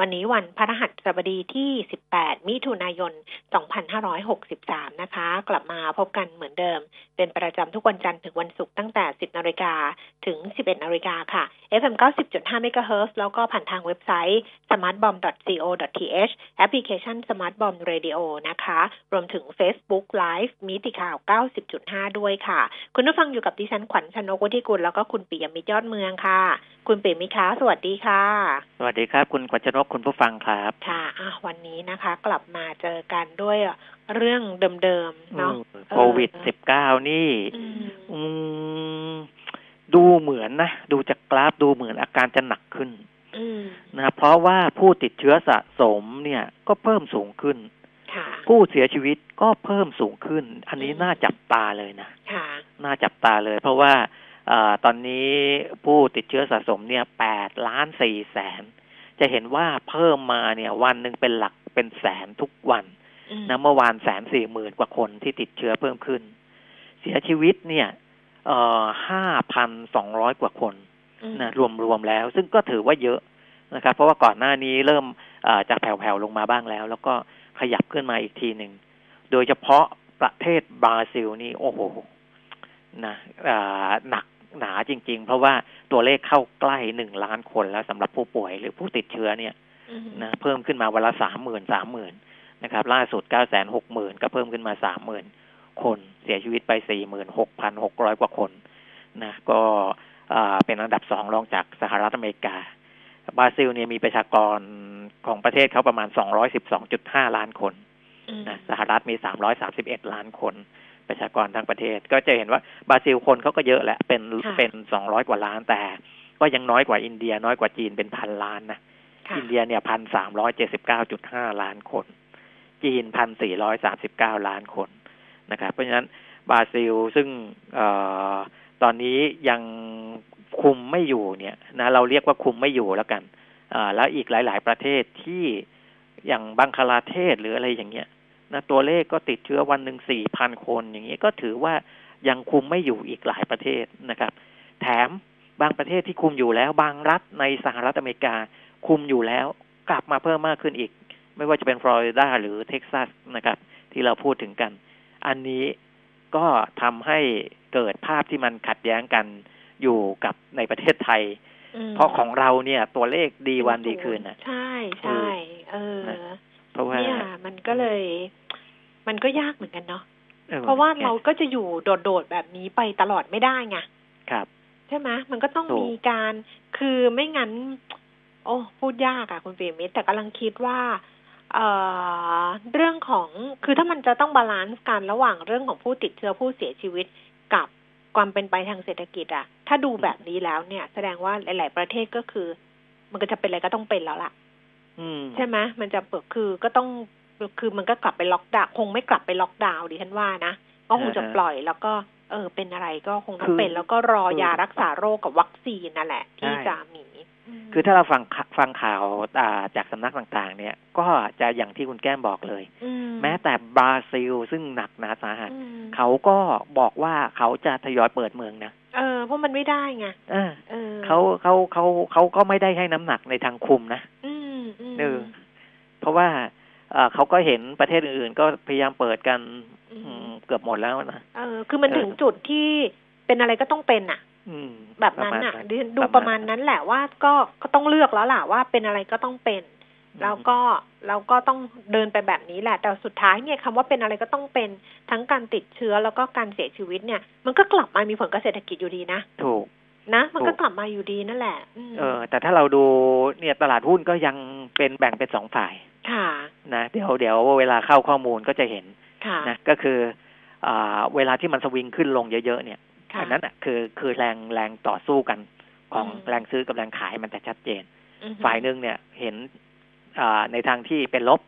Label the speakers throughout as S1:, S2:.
S1: วันนี้วันพฤหัสบดีที่ 18 มิถุนายน 2563 นะคะ กลับมาพบกันเหมือนเดิม เป็นประจำทุกวันจันทร์ถึงวันศุกร์ตั้งแต่ 10 นาฬิกาถึง 11 นาฬิกาค่ะ FM 90.5 MHz แล้วก็ผ่านทางเว็บไซต์ smartbomb.co.th แอปพลิเคชัน smartbomb radio นะคะ รวมถึง Facebook Live มิติข่าว 90.5 ด้วยค่ะ คุณผู้ฟังอยู่กับดิฉันขวัญชนกวุฒิกุลแล้วก็คุณปิยมิตรยอดเมืองค่ะ คุณปิยมิตรคะสวัสดีค่ะ
S2: สวัสดีครับ คุณขวัญชนกคุณผู้ฟังครับ
S1: ค่ะอะวันนี้นะคะ กลับมาเจอกันด้วยเรื่องเดิมๆเนาะ
S2: โควิดสิบเก้านี่
S1: อืม
S2: อืมดูเหมือนนะ ดูจากกราฟดูเหมือนอาการจะหนักขึ้น
S1: อืม
S2: นะเพราะว่าผู้ติดเชื้อสะสมเนี่ยก็เพิ่มสูงขึ้น
S1: ค่ะ
S2: ผู้เสียชีวิตก็เพิ่มสูงขึ้น อันนี้น่าจับตาเลยนะ
S1: ค่ะ
S2: น่าจับตาเลย เพราะว่า อาตอนนี้ผู้ติดเชื้อสะสมเนี่ยแปดล้านสี่แสน จะเห็นว่าเพิ่มมาเนี่ยวันหนึ่งเป็นหลักเป็นแสนทุกวัน
S1: อืม
S2: นะเมื่อวานแสนสี่หมื่นกว่าคนที่ติดเชื้อเพิ่มขึ้น เสียชีวิตเนี่ยเอ่อห้าพันสองร้อยกว่าคน
S1: อืม
S2: นะรวมๆแล้ว ซึ่งก็ถือว่าเยอะนะครับ เพราะว่าก่อนหน้านี้เริ่มเอ่อจากแผ่วๆลงมาบ้างแล้ว แล้วก็ขยับขึ้นมาอีกทีหนึ่ง โดยเฉพาะประเทศบราซิลนี่โอ้โหนะเอ่อหนัก หนาจริง ๆ เพราะว่าตัวเลขเข้าใกล้หนึ่งล้านคนแล้วสำหรับผู้ป่วยหรือผู้ติดเชื้อเนี่ย
S1: อืม
S2: นะเพิ่มขึ้นมาวันละสามหมื่นสามหมื่นนะครับ ล่าสุดเก้าแสนหกหมื่นก็เพิ่มขึ้นมาสามหมื่นคนเสียชีวิตไปสี่หมื่นหกพันหกร้อยกว่าคนนะก็อ่าเป็นอันดับสองรองจากสหรัฐอเมริกาบราซิลเนี่ยมีประชากรของประเทศเขาประมาณสองร้อยสิบสองจุดห้าล้านคน
S1: อืม
S2: นะสหรัฐมีสามร้อยสามสิบเอ็ดล้านคน ประชากรทั้งประเทศ ก็จะเห็นว่าบราซิลคนเขาก็เยอะแหละเป็นเป็นสองร้อยกว่าล้านแต่ ก็ยังน้อยกว่าอินเดีย น้อยกว่าจีนเป็นพันล้านนะ
S1: ค่ะ
S2: อินเดียเนี่ยพันสามร้อยเจ็ดสิบเก้าจุดห้าล้านคน จีนพันสี่ร้อยสามสิบเก้าล้านคนนะครับเพราะฉะนั้นบราซิลซึ่งเออตอนนี้ยังคุมไม่อยู่เนี่ยนะเราเรียกว่าคุมไม่อยู่แล้วกันอ่าแล้วอีกหลาย ๆ ประเทศที่อย่างบังคลาเทศหรืออะไรอย่างเงี้ย นะตัวเลขก็ติดเชื้อวันหนึ่งสี่พันคนอย่างเงี้ยก็ถือว่ายังคุมไม่อยู่อีกหลายประเทศนะครับ แถมบางประเทศที่คุมอยู่แล้ว บางรัฐในสหรัฐอเมริกาคุมอยู่แล้ว กลับมาเพิ่มมากขึ้นอีก ไม่ว่าจะเป็นฟลอริดาหรือเท็กซัสนะครับ ที่เราพูดถึงกัน อันนี้ก็ทำให้เกิดภาพที่มันขัดแย้งกันอยู่กับในประเทศไทย
S1: อืม
S2: เพราะของเราเนี่ยตัวเลขดีวันดีคืนนะ
S1: ใช่ใช่เออ
S2: นะ เพราะว่า
S1: เนี่ยมันก็เลย มันก็ยากเหมือนกันเนาะ
S2: ออ
S1: เพราะว่าเราก็จะอยู่โดดๆแบบนี้ไปตลอดไม่ได้ไง
S2: ครับ
S1: ใช่ไหมมันก็ต้อง
S2: ถูก
S1: มีการคือไม่งั้น โอ้พูดยากอะคุณเปียมิตรแต่กำลังคิดว่าเอ่อเรื่องของคือถ้ามันจะต้อง balance กันระหว่างเรื่องของผู้ติดเชื้อผู้เสียชีวิตกับความเป็นไปทางเศรษฐกิจอะถ้าดูแบบนี้แล้วเนี่ย แสดงว่าหลาย ๆ ประเทศก็คือ มันก็จะเป็นอะไรก็ต้องเป็นแล้วล่ะ
S2: อืม
S1: ใช่ไหมมันจะเปิดคือก็ต้องคือมันก็กลับไปล็อกดาวน์คงไม่กลับไปล็อกดาวน์ดิฉันว่านะก็คงจะ
S2: อ่าฮะ
S1: ปล่อยแล้วก็ เออ เป็นอะไรก็คงต้อ
S2: คื
S1: ง
S2: อ
S1: เป็น แล้วก็รอ
S2: คือ
S1: ยารักษาโรคกับวัคซีนนั่นแหละ
S2: ใช่ที่
S1: จะมี
S2: คือถ้าเราฟังข่าฟังข่าวอ่าจากสำนักต่างๆ เนี่ย ก็จะอย่างที่คุณแก้มบอกเลย
S1: อื
S2: แม้แต่บราซิลซึ่งหนักหนาสาหัส
S1: อืม
S2: เขาก็บอกว่าเขาจะทยอยเปิดเมืองนะ
S1: เออเพราะมันไม่ได้ไง
S2: เออ
S1: เออ
S2: เขาเขาเขาเขาก็ไม่ได้ให้น้ำหนักในทางคุมนะ
S1: อืมอืม
S2: เออเพราะว่าเอ่อเขาก็เห็นประเทศอื่นๆ ก็พยายามเปิดกัน
S1: อื
S2: อื
S1: ม
S2: มเกือบหมดแล้วนะ
S1: เออ คือมัน
S2: เออ
S1: ถึงจุดที่เป็นอะไรก็ต้องเป็นอะ
S2: อืม
S1: แบบนั้นอะ
S2: ปรมาณ
S1: ดิฉันดูประมาณนั้นแหละว่าก็ก็ต้องเลือกแล้วล่ะว่าเป็นอะไรก็ต้องเป็นแล้วก็เราก็ต้องเดินไปแบบนี้แหละ แต่สุดท้ายเนี่ยคำว่าเป็นอะไรก็ต้องเป็นทั้งการติดเชื้อแล้วก็การเสียชีวิตเนี่ย มันก็กลับมามีผลกับเศรษฐกิจอยู่ดีนะ
S2: ถูก
S1: นะ มันก็
S2: ถูก
S1: กลับมาอยู่ดีนั่นแหละม
S2: เออ แต่ถ้าเราดูเนี่ยตลาดหุ้นก็ยังเป็นแบ่งเป็นสองฝ่าย
S1: ค่ะ
S2: นะเดี๋ยวเดี๋ยวเวลาเข้าข้อมูลก็จะเห็น
S1: ค่ะ
S2: นะก็คืออ่าเวลาที่มันสวิงขึ้นลงเยอะๆเนี่ย
S1: ค่ะ
S2: อันนั้นอะคือคือแรงแรงต่อสู้กันของ
S1: อืม
S2: แรงซื้อกับแรงขายมันจะชัดเจน
S1: อือฮึ
S2: ฝ่ายหนึ่งเนี่ยเห็นอ่าในทางที่เป็นลบ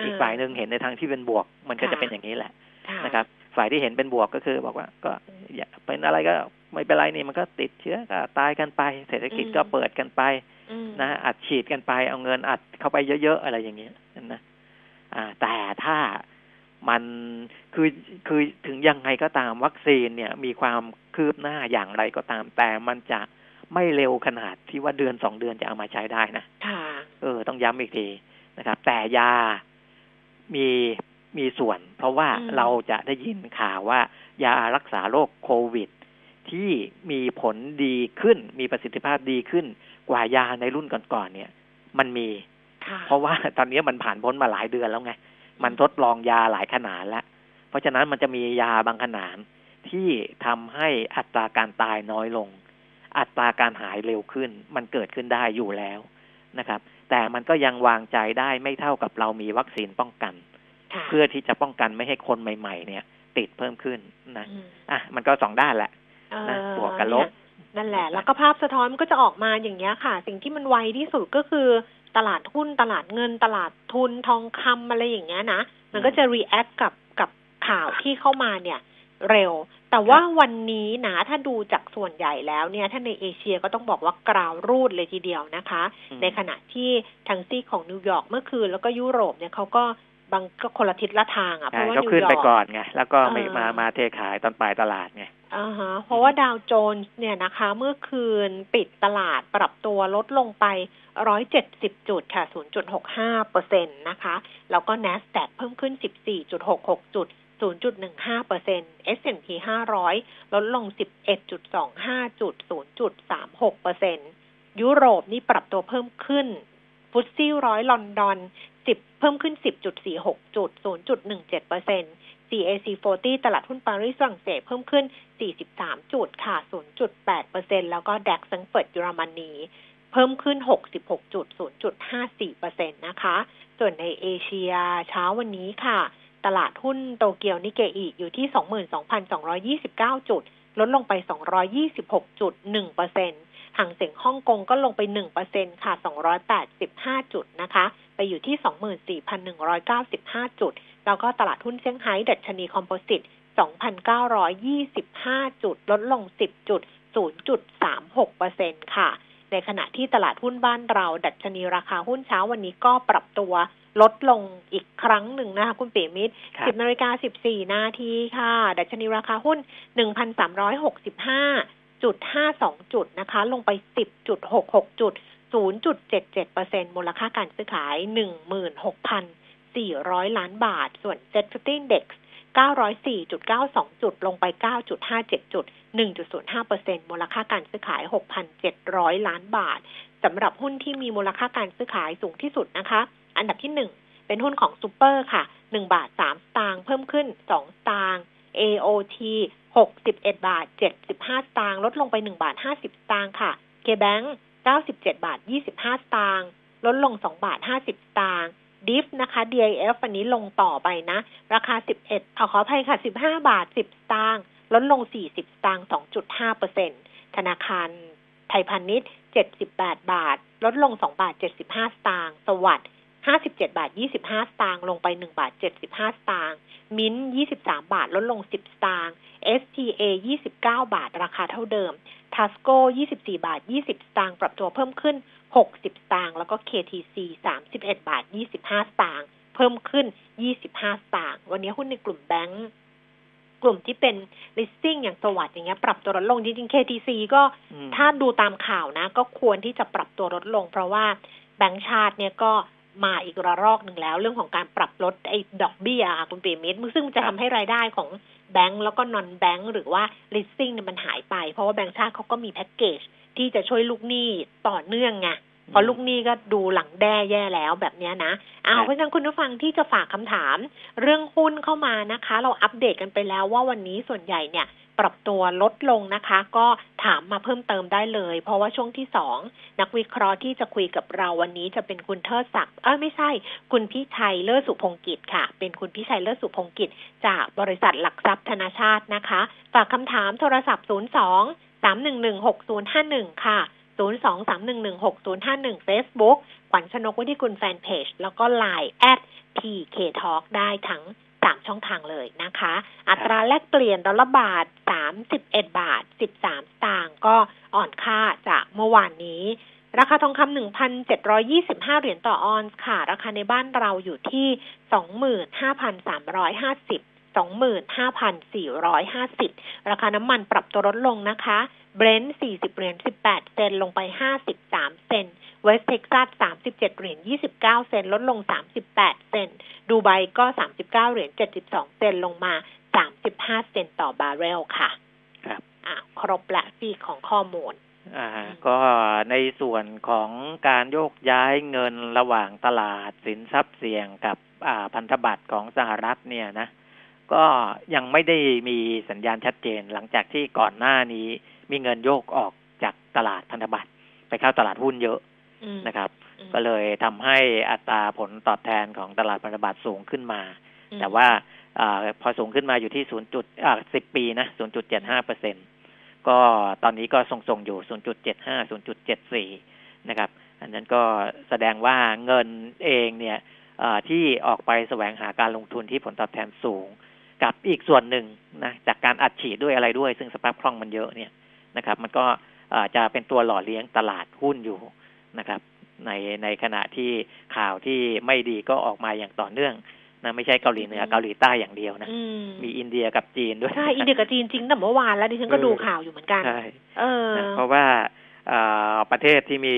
S2: าอีกฝ่ายหนึ่งเห็นในทางที่เป็นบวก มันก็
S1: ค่ะ
S2: จะเป็นอย่างนี้แหละ
S1: ค่ะ
S2: นะครับ ฝ่ายที่เห็นเป็นบวกก็คือบอกว่าก็อย่าเป็นอะไรก็ ไม่เป็นไรนี่มันก็ติดเชื้อก็ตายกันไป เศรษฐกิจก็เปิดกันไป
S1: อืม
S2: นะอัดฉีดกันไปเอาเงินอัดเข้าไปเยอะๆอะไรอย่างเงี้ยนะอ่า แต่ถ้ามันคือคือถึงยังไงก็ตามวัคซีนเนี่ย มีความคืบหน้าอย่างไรก็ตาม แต่มันจะไม่เร็วขนาดที่ว่าเดือนสองเดือนจะเอามาใช้ได้นะ
S1: ค่ะ
S2: เออ ต้องย้ำอีกทีนะครับ แต่ยามีมีส่วน เพราะว่า
S1: อืม
S2: เราจะได้ยินข่าวว่ายารักษาโรคโควิด ที่มีผลดีขึ้น มีประสิทธิภาพดีขึ้น กว่ายาในรุ่นก่อนๆเนี่ย มันมี
S1: ค่ะ
S2: เพราะว่าตอนนี้มันผ่านพ้นมาหลายเดือนแล้วไง มันทดลองยาหลายขนาดแล้ว เพราะฉะนั้นมันจะมียาบางขนาดที่ทำให้อัตราการตายน้อยลง อัตราการหายเร็วขึ้น มันเกิดขึ้นได้อยู่แล้วนะครับ แต่มันก็ยังวางใจได้ไม่เท่ากับเรามีวัคซีนป้องกัน
S1: ค่ะ
S2: เพื่อที่จะป้องกันไม่ให้คนใหม่ ๆ เนี่ย ติดเพิ่มขึ้นนะ
S1: อืม
S2: อะมันก็สองด้านแหละ
S1: เอ่อ
S2: นะบวกกับลบ
S1: เนี่ยนั่นแหละ แล้วก็ภาพสะท้อนมันก็จะออกมาอย่างเงี้ยค่ะ สิ่งที่มันไวที่สุดก็คือตลาดหุ้นตลาดเงินตลาดทุนทองคำอะไรอย่างเงี้ยนะมันก็จะ react กับกับข่าวที่เข้ามาเนี่ย เร็ว แต่ว่าวันนี้นะถ้าดูจากส่วนใหญ่แล้วเนี่ย ถ้าในเอเชียก็ต้องบอกว่ากราวรูดเลยทีเดียวนะคะ
S2: อืม
S1: ในขณะที่ทางซีกของนิวยอร์กเมื่อคืนแล้วก็ยุโรปเนี่ยเขาก็ บางก็คนละทิศละทางอะเพ
S2: ใช่
S1: ราะว่านิว
S2: ขึ้นไป
S1: ก่
S2: อนไงแล้วก็ไม่
S1: เออ
S2: มามาเทขายตอนปลายตลาดไง
S1: อ่าฮะเพราะว่าดาวโจนส์เนี่ยนะคะ เมื่อคืนปิดตลาดปรับตัวลดลงไป170จุดค่ะ0.65เปอร์เซ็นต์นะคะ แล้วก็ NASDAQ เพิ่มขึ้น14.66จุด0.15เปอร์เซ็นต์ S&P 500ลดลง11.25จุด0.36เปอร์เซ็นต์ยุโรปนี่ปรับตัวเพิ่มขึ้นฟุตซี่ร้อยลอนดอน 10 เพิ่มขึ้น 10.46 จุด 0.17เปอร์เซ็นต์ CAC 40 ตลาดหุ้นปารีสฝรั่งเศสเพิ่มขึ้น 43 จุดค่ะ 0.8เปอร์เซ็นแล้วก็ DAX แฟรงก์เฟิร์ตเยอรมนีเพิ่มขึ้น 66จุด0.54เปอร์เซ็นนะคะ ส่วนในเอเชียเช้าวันนี้ค่ะ ตลาดหุ้นโตเกียวนิเกอีอยู่ที่ 22,229 จุด ลดลงไป 226.1เปอร์เซ็นฮั่งเส็งฮ่องกงก็ลงไป1เปอร์เซ็นค่ะ 285 จุดนะคะ ไปอยู่ที่ 24,195 จุด แล้วก็ตลาดหุ้นเซี่ยงไฮ้ดัชนีคอมโพสิต 2,925 จุด ลดลง 10 จุด 0.36เปอร์เซ็นค่ะ ในขณะที่ตลาดหุ้นบ้านเรา ดัชนีราคาหุ้นเช้าวันนี้ก็ปรับตัวลดลงอีกครั้งหนึ่งนะคะคุณเปียมิตร
S2: ครับ
S1: 10นาฬิกา14 นาทีค่ะ ดัชนีราคาหุ้น 1,365จุด52 จุดนะคะ ลงไป 10.66 จุด 0.77%มูลค่าการซื้อขาย 16,400 ล้านบาท ส่วน Set 50 Index 904.92 จุด ลงไป 9.57 จุด 1.05%มูลค่าการซื้อขาย 6,700 ล้านบาท สำหรับหุ้นที่มีมูลค่าการซื้อขายสูงที่สุดนะคะ อันดับที่ 1 เป็นหุ้นของซูเปอร์ค่ะ 1 บาท 3 สตางค์ เพิ่มขึ้น 2 สตางค์ AOT 61 บาท 75 สตางค์ ลดลงไป 1 บาท 50 สตางค์ค่ะ KBank 97 บาท 25 สตางค์ลดลง 2 บาท 50 สตางค์ดิฟนะคะ DIF อันนี้ลงต่อไปนะ ราคา 11เอาขออภัยค่ะ 15 บาท 10 สตางค์ลดลง 40 สตางค์ 2.5เปอร์เซ็นธนาคารไทยพาณิชย์ 78 บาท ลดลง 2 บาท 75 สตางค์สวัสด์57 บาท 25 สตางค์ลงไป 1 บาท 75 สตางค์มิ้นท์23 บาท ลดลง 10 สตางค์ STA 29 บาท ราคาเท่าเดิม ทัสโก้24 บาท 20 สตางค์ปรับตัวเพิ่มขึ้น 60 สตางค์แล้วก็ KTC 31 บาท 25 สตางค์เพิ่มขึ้น 25 สตางค์วันนี้หุ้นในกลุ่มแบงก์กลุ่มที่เป็น listing อย่างสวัสด์อย่างเงี้ย ปรับตัวลดลงจริงๆ KTC ก็
S2: อืม
S1: ถ้าดูตามข่าวนะ ก็ควรที่จะปรับตัวลดลง เพราะว่าแบงก์ชาติเนี่ยก็มาอีกระลอกหนึ่งแล้ว เรื่องของการปรับลดไอ้ดอกเบี้ยค่ะคุณเปียมิตรซึ่งมันจะทำให้รายได้ของ แบงก์แล้วก็นอนแบงก์หรือว่า listing เนี่ยมันหายไป เพราะว่าแบงก์ชาติเขาก็มีแพ็กเกจที่จะช่วยลูกหนี้ต่อเนื่องไงเพราะลูกหนี้ก็ดูหลังแด้แย่แล้วแบบเนี้ยนะอ้า
S2: ครั
S1: ว
S2: บ
S1: เพราะฉะนั้นคุณผู้ฟังที่จะฝากคำถาม เรื่องหุ้นเข้ามานะคะ เราอัปเดตกันไปแล้วว่าวันนี้ส่วนใหญ่เนี่ย ปรับตัวลดลงนะคะ ก็ถามมาเพิ่มเติมได้เลย เพราะว่าช่วงที่สองนักวิเคราะห์ที่จะคุยกับเราวันนี้จะเป็นคุณเทิดศักดิ์เออไม่ใช่ คุณพิชัยเลิศสุพงกิจค่ะ เป็นคุณพิชัยเลิศสุพงกิจ จากบริษัทหลักทรัพย์ธนาชาตินะคะฝากคำถามโทรศัพท์ 02 311 6051 ค่ะ 02 311 6051 Facebook ขวัญชนกวิทยกุลแฟนเพจแล้วก็ Line at PK Talk ได้ทั้งามช่องทางเลยนะคะ อัตราแลกเปลี่ยนดอลลาร์บาท31บาท13สตางค์ก็อ่อนค่าจากเมื่อวานนี้ ราคาทองคำ1,725เหรียญต่อออนซ์ค่ะ ราคาในบ้านเราอยู่ที่25,350 25,450ราคาน้ำมันปรับตัวลดลงนะคะ เบรนท์40เหรียญ18เซนต์ลงไป53เซนต์ เวสเท็กซัส37เหรียญ29เซนต์ลดลง38เซนดูไบก็39เหรียญ72เซนลงมา35เซนต่อบาร์เรลค่ะ
S2: ครับ
S1: อ่าครบละฟีของข้อมูล
S2: อ่าก็ในส่วนของการโยกย้ายเงินระหว่างตลาดสินทรัพย์เสี่ยงกับอ่าพันธบัตรของสหรัฐเนี่ยนะ ก็ยังไม่ได้มีสัญญาณชัดเจนหลังจากที่ก่อนหน้านี้มีเงินโยกออกจากตลาดพันธบัตรไปเข้าตลาดหุ้นเยอะ
S1: อืม
S2: นะครับ
S1: อืม
S2: ก็เลยทำให้อัตราผลตอบแทนของตลาดพันธบัตรสูงขึ้นมา
S1: อืม
S2: แต่ว่าอาพอสูงขึ้นมาอยู่ที่ 0. จุดอ่า10ปีนะ0.75เปอร์เซ็นก็ตอนนี้ก็ทรงๆอยู่0.75 0.74นะครับ อันนั้นก็แสดงว่าเงินเองเนี่ยอ่าที่ออกไปแสวงหาการลงทุนที่ผลตอบแทนสูง กับอีกส่วนหนึ่งนะจากการอัดฉีดด้วยอะไรด้วย ซึ่งสภาพคล่องมันเยอะเนี่ยนะครับ มันก็อ่าจะเป็นตัวหล่อเลี้ยงตลาดหุ้นอยู่ นะครับ ในในขณะที่ข่าวที่ไม่ดีก็ออกมาอย่างต่อเนื่องนะไม่ใช่เกาหลีเหนือ
S1: อืม
S2: เกาหลีใต้อย่างเดียวนะ
S1: อืม
S2: มีอินเดียกับจีนด้วย
S1: ใช่อินเดียกับจีนจริงแต่เมื่อวานแล้วดิฉันก็
S2: เออ
S1: ดูข่าวอยู่เหมือนกัน
S2: ใช่
S1: เออ
S2: นะเพราะว่าอ่าประเทศที่มี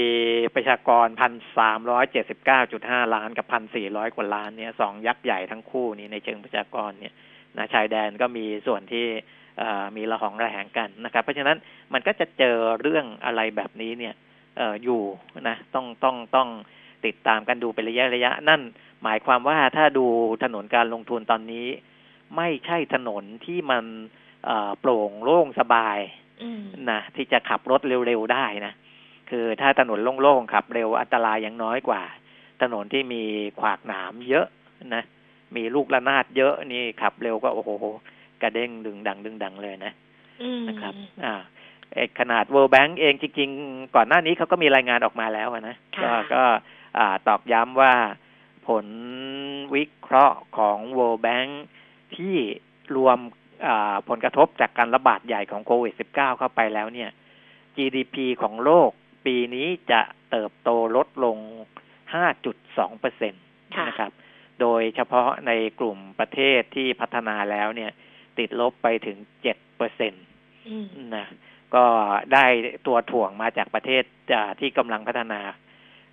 S2: ประชากรพันสามร้อยเจ็ดสิบเก้าจุดห้าล้านกับพันสี่ร้อยกว่าล้านเนี่ยสองยักษ์ใหญ่ทั้งคู่นี้ในเชิงประชากรเนี่ยนะชายแดนก็มีส่วนที่เอ่อมีระหองระแหงกันนะครับ เพราะฉะนั้นมันก็จะเจอเรื่องอะไรแบบนี้เนี่ยเอ่ออยู่นะต้องต้องต้องติดตามกันดูเป็นระยะระยะ นั่นหมายความว่าถ้าดูถนนการลงทุนตอนนี้ ไม่ใช่ถนนที่มันเอ่อโปร่งโล่งสบาย
S1: อืม
S2: นะที่จะขับรถเร็วๆได้นะคือถ้าถนนโล่งๆขับเร็วอันตรายยังน้อยกว่า ถนนที่มีขวากหนามเยอะนะมีลูกระนาดเยอะนี่ขับเร็วก็โอ้โหกระเด้งดึงดังดึงดังเลยนะ
S1: อืม
S2: นะครับ อ่าเอ่อ ขนาด World Bank เองจริง ๆ ก่อนหน้านี้เขาก็มีรายงานออกมาแล้วอะนะ
S1: ค่ะ
S2: ก็ก็อ่าตอกย้ำว่าผลวิเคราะห์ของ World Bank ที่รวมอ่าผลกระทบจากการระบาดใหญ่ของโควิด -19 เข้าไปแล้วเนี่ย GDP ของโลกปีนี้จะเติบโตลดลง 5.2เปอร์เซ็นต
S1: ค่ะ
S2: นะครับ โดยเฉพาะในกลุ่มประเทศที่พัฒนาแล้วเนี่ย ติดลบไปถึง 7 เปอร์เซ็นต
S1: อืม
S2: นะ ก็ได้ตัวถ่วงมาจากประเทศอ่าที่กำลังพัฒนา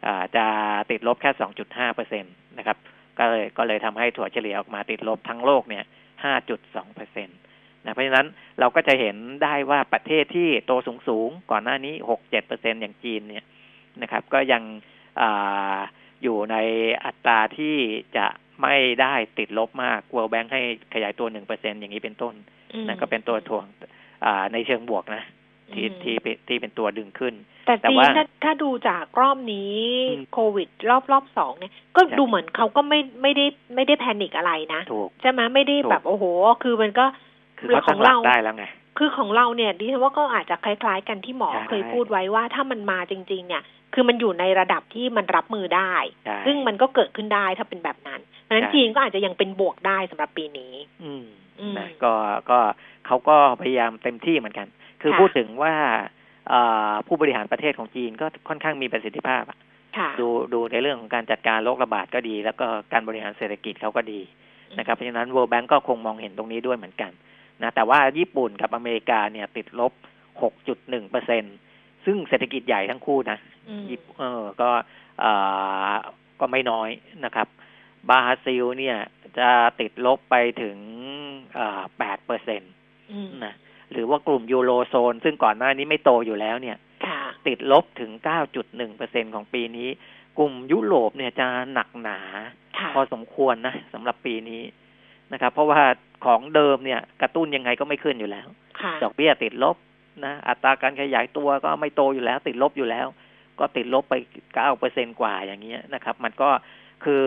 S2: อ่าจะติดลบแค่ 2.5เปอร์เซ็นตนะครับ ก็เลยก็เลยทำให้ถั่วเฉลี่ยออกมาติดลบทั้งโลกเนี่ย 5.2เปอร์เซ็นตนะเพราะฉะนั้นเราก็จะเห็นได้ว่าประเทศที่โตสูงๆก่อนหน้านี้ 6-7เปอร์เซ็นอย่างจีนเนี่ยนะครับ ก็ยังอ่าอยู่ในอัตราที่จะไม่ได้ติดลบมาก World Bank ให้ขยายตัว 1%อย่างนี้เป็นต้น
S1: อืม
S2: นั่นก็เป็นตัวถ่วงอ่าในเชิงบวกนะ ที่
S1: อืม
S2: ที่เป็นที่เป็นตัวดึงขึ้น
S1: แต่
S2: แต่
S1: จีน
S2: ว่า
S1: ถ้าถ้าดูจากรอบนี้
S2: อืม
S1: โควิด รอบรอบสองเนี่ย ก็
S2: ครับ
S1: ดูเหมือนเขาก็ไม่ไม่ได้ไม่ได้แพนิคอะไรนะ
S2: ถูก
S1: ใช่ไหมไม่ได้
S2: ถูก
S1: แบบโอ้โห คือมันก็
S2: คือเขา
S1: ข
S2: ตั้
S1: อง
S2: งหลั
S1: เรา
S2: กได้แล้วไง
S1: คือของเราเนี่ยดิฉันว่าก็อาจจะคล้ายๆ กันที่หมอ
S2: ใช่
S1: เคยพูดไว้ว่าถ้ามันมาจริง ๆ เนี่ย คือมันอยู่ในระดับที่มันรับมือได้
S2: ใช่
S1: ซึ่งมันก็เกิดขึ้นได้ถ้าเป็นแบบนั้นเพราะฉะนั้น
S2: ใช่
S1: จีนก็อาจจะยังเป็นบวกได้สำหรับปีนี้
S2: อืม
S1: อืม
S2: นะก็ก็เขาก็พยายามเต็มที่เหมือนกัน คือ
S1: ค่ะ
S2: พูดถึงว่าอ่าผู้บริหารประเทศของจีนก็ค่อนข้างมีประสิทธิภาพอะ
S1: ค่ะ
S2: ดูดูในเรื่องของการจัดการโรคระบาดก็ดี แล้วก็การบริหารเศรษฐกิจเขาก็ดีนะครับเพราะฉะนั้น World Bank ก็คงมองเห็นตรงนี้ด้วยเหมือนกันนะแต่ว่าญี่ปุ่นกับอเมริกาเนี่ยติดลบ 6.1เปอร์เซ็นซึ่งเศรษฐกิจใหญ่ทั้งคู่นะ
S1: อืม
S2: ญี่ปุ่นเออก็อ่าก็ไม่น้อยนะครับบราซิลเนี่ยจะติดลบไปถึงแปดเปอร์เซ็นต
S1: อืม
S2: นะ หรือว่ากลุ่มยูโรโซน ซึ่งก่อนหน้านี้ไม่โตอยู่แล้วเนี่ย
S1: ค่ะ
S2: ติดลบถึง 9.1เปอร์เซ็นของปีนี้ กลุ่มยุโรปเนี่ยจะหนักหนา
S1: ค่ะ
S2: พอสมควรนะสำหรับปีนี้นะครับ เพราะว่าของเดิมเนี่ย กระตุ้นยังไงก็ไม่ขึ้นอยู่แล้ว
S1: ค่ะ
S2: ดอกเบี้ยติดลบนะอัตราการขยายตัวก็ไม่โตอยู่แล้ว ติดลบอยู่แล้ว ก็ติดลบไปเก้าเปอร์เซนกว่าอย่างเงี้ยนะครับ มันก็คือ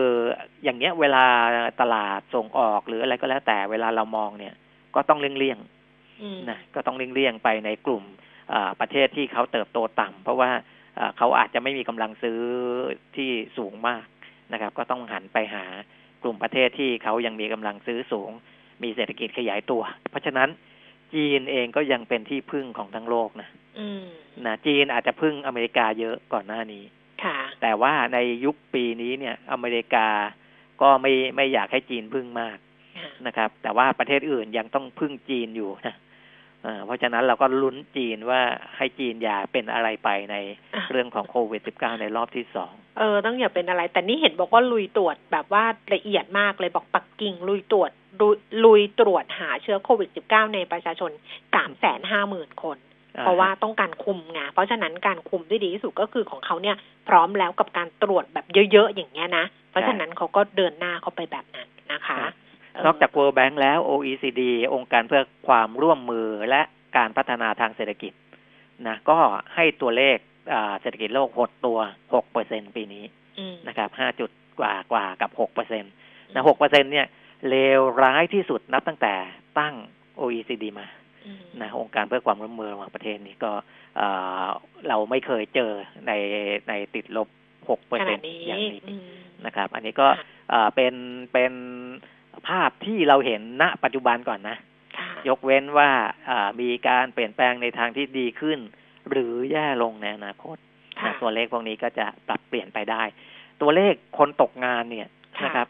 S2: อย่างเงี้ย เวลาตลาดส่งออกหรืออะไรก็แล้วแต่เวลาเรามองเนี่ย ก็ต้องเลี่ยง
S1: อืม
S2: ๆ นะก็ต้องเลี่ยงๆไปในกลุ่มเอ่อประเทศที่เขาเติบโตต่ำเพราะว่าเอ่อเขาอาจจะไม่มีกำลังซื้อที่สูงมากนะครับ ก็ต้องหันไปหากลุ่มประเทศที่เขายังมีกำลังซื้อสูง มีเศรษฐกิจขยายตัว เพราะฉะนั้นจีนเองก็ยังเป็นที่พึ่งของทั้งโลกนะ
S1: อืม
S2: นะจีนอาจจะพึ่งอเมริกาเยอะก่อนหน้านี้
S1: ค่ะ
S2: แต่ว่าในยุคปีนี้เนี่ย อเมริกาก็ไม่ไม่อยากให้จีนพึ่งมาก
S1: ค่ะ
S2: นะครับ แต่ว่าประเทศอื่นยังต้องพึ่งจีนอยู่นะ เอ่อเพราะฉะนั้นเราก็ลุ้นจีนว่าให้จีนอย่าเป็นอะไรไปใน
S1: อะ
S2: เรื่องของโควิด -19 ในรอบที่สอง
S1: เออต้องอย่าเป็นอะไร แต่นี่เห็นบอกว่าลุยตรวจแบบว่าละเอียดมากเลยบอกปักกิ่งลุยตรวจลุยลุยตรวจหาเชื้อโควิด -19 ในประชาชนสามแสนห้าหมื่นคน เพราะว่าต้องการคุมไงเพราะฉะนั้นการคุมได้ดีที่สุดก็คือของเขาเนี่ย พร้อมแล้วกับการตรวจแบบเยอะๆอย่างเงี้ยนะ เพราะฉะนั้นเขาก็เดินหน้าเข้าไปแบบนั้นนะคะเน
S2: อกจาก World Bank แล้ว OECD องค์การเพื่อความร่วมมือและการพัฒนาทางเศรษฐกิจนะก็ให้ตัวเลขอ่าเศรษฐกิจโลกหดตัว 6 เปอร์เซ็นปีนี้
S1: อืม
S2: นะครับ 5 จุดกว่ากว่ากับ 6 เปอร์เซ็นต์นะ6เปอร์เซ็นเนี่ยเลวร้ายที่สุดนับตั้งแต่ตั้ง OECD มา
S1: อืม
S2: นะองค์การเพื่อความร่วมมือระหว่างประเทศนี้ก็เอ่อเราไม่เคยเจอในในติดลบ 6 เปอร์
S1: ข
S2: เซ็
S1: นานด
S2: ต์
S1: นี้
S2: อย่างนี้
S1: อืม
S2: นะครับ อันนี้ก็
S1: ค่ะ
S2: เอ่อเป็นเป็น ภาพที่เราเห็นณปัจจุบันก่อนนะ
S1: ค่ะ
S2: ยกเว้นว่าอ่ามีการเปลี่ยนแปลงในทางที่ดีขึ้น หรือแย่ลงในอนาคต
S1: ค่ะ
S2: นะตัวเลขพวกนี้ก็จะปรับเปลี่ยนไปได้ ตัวเลขคนตกงานเนี่ย
S1: ค่ะ
S2: นะครับ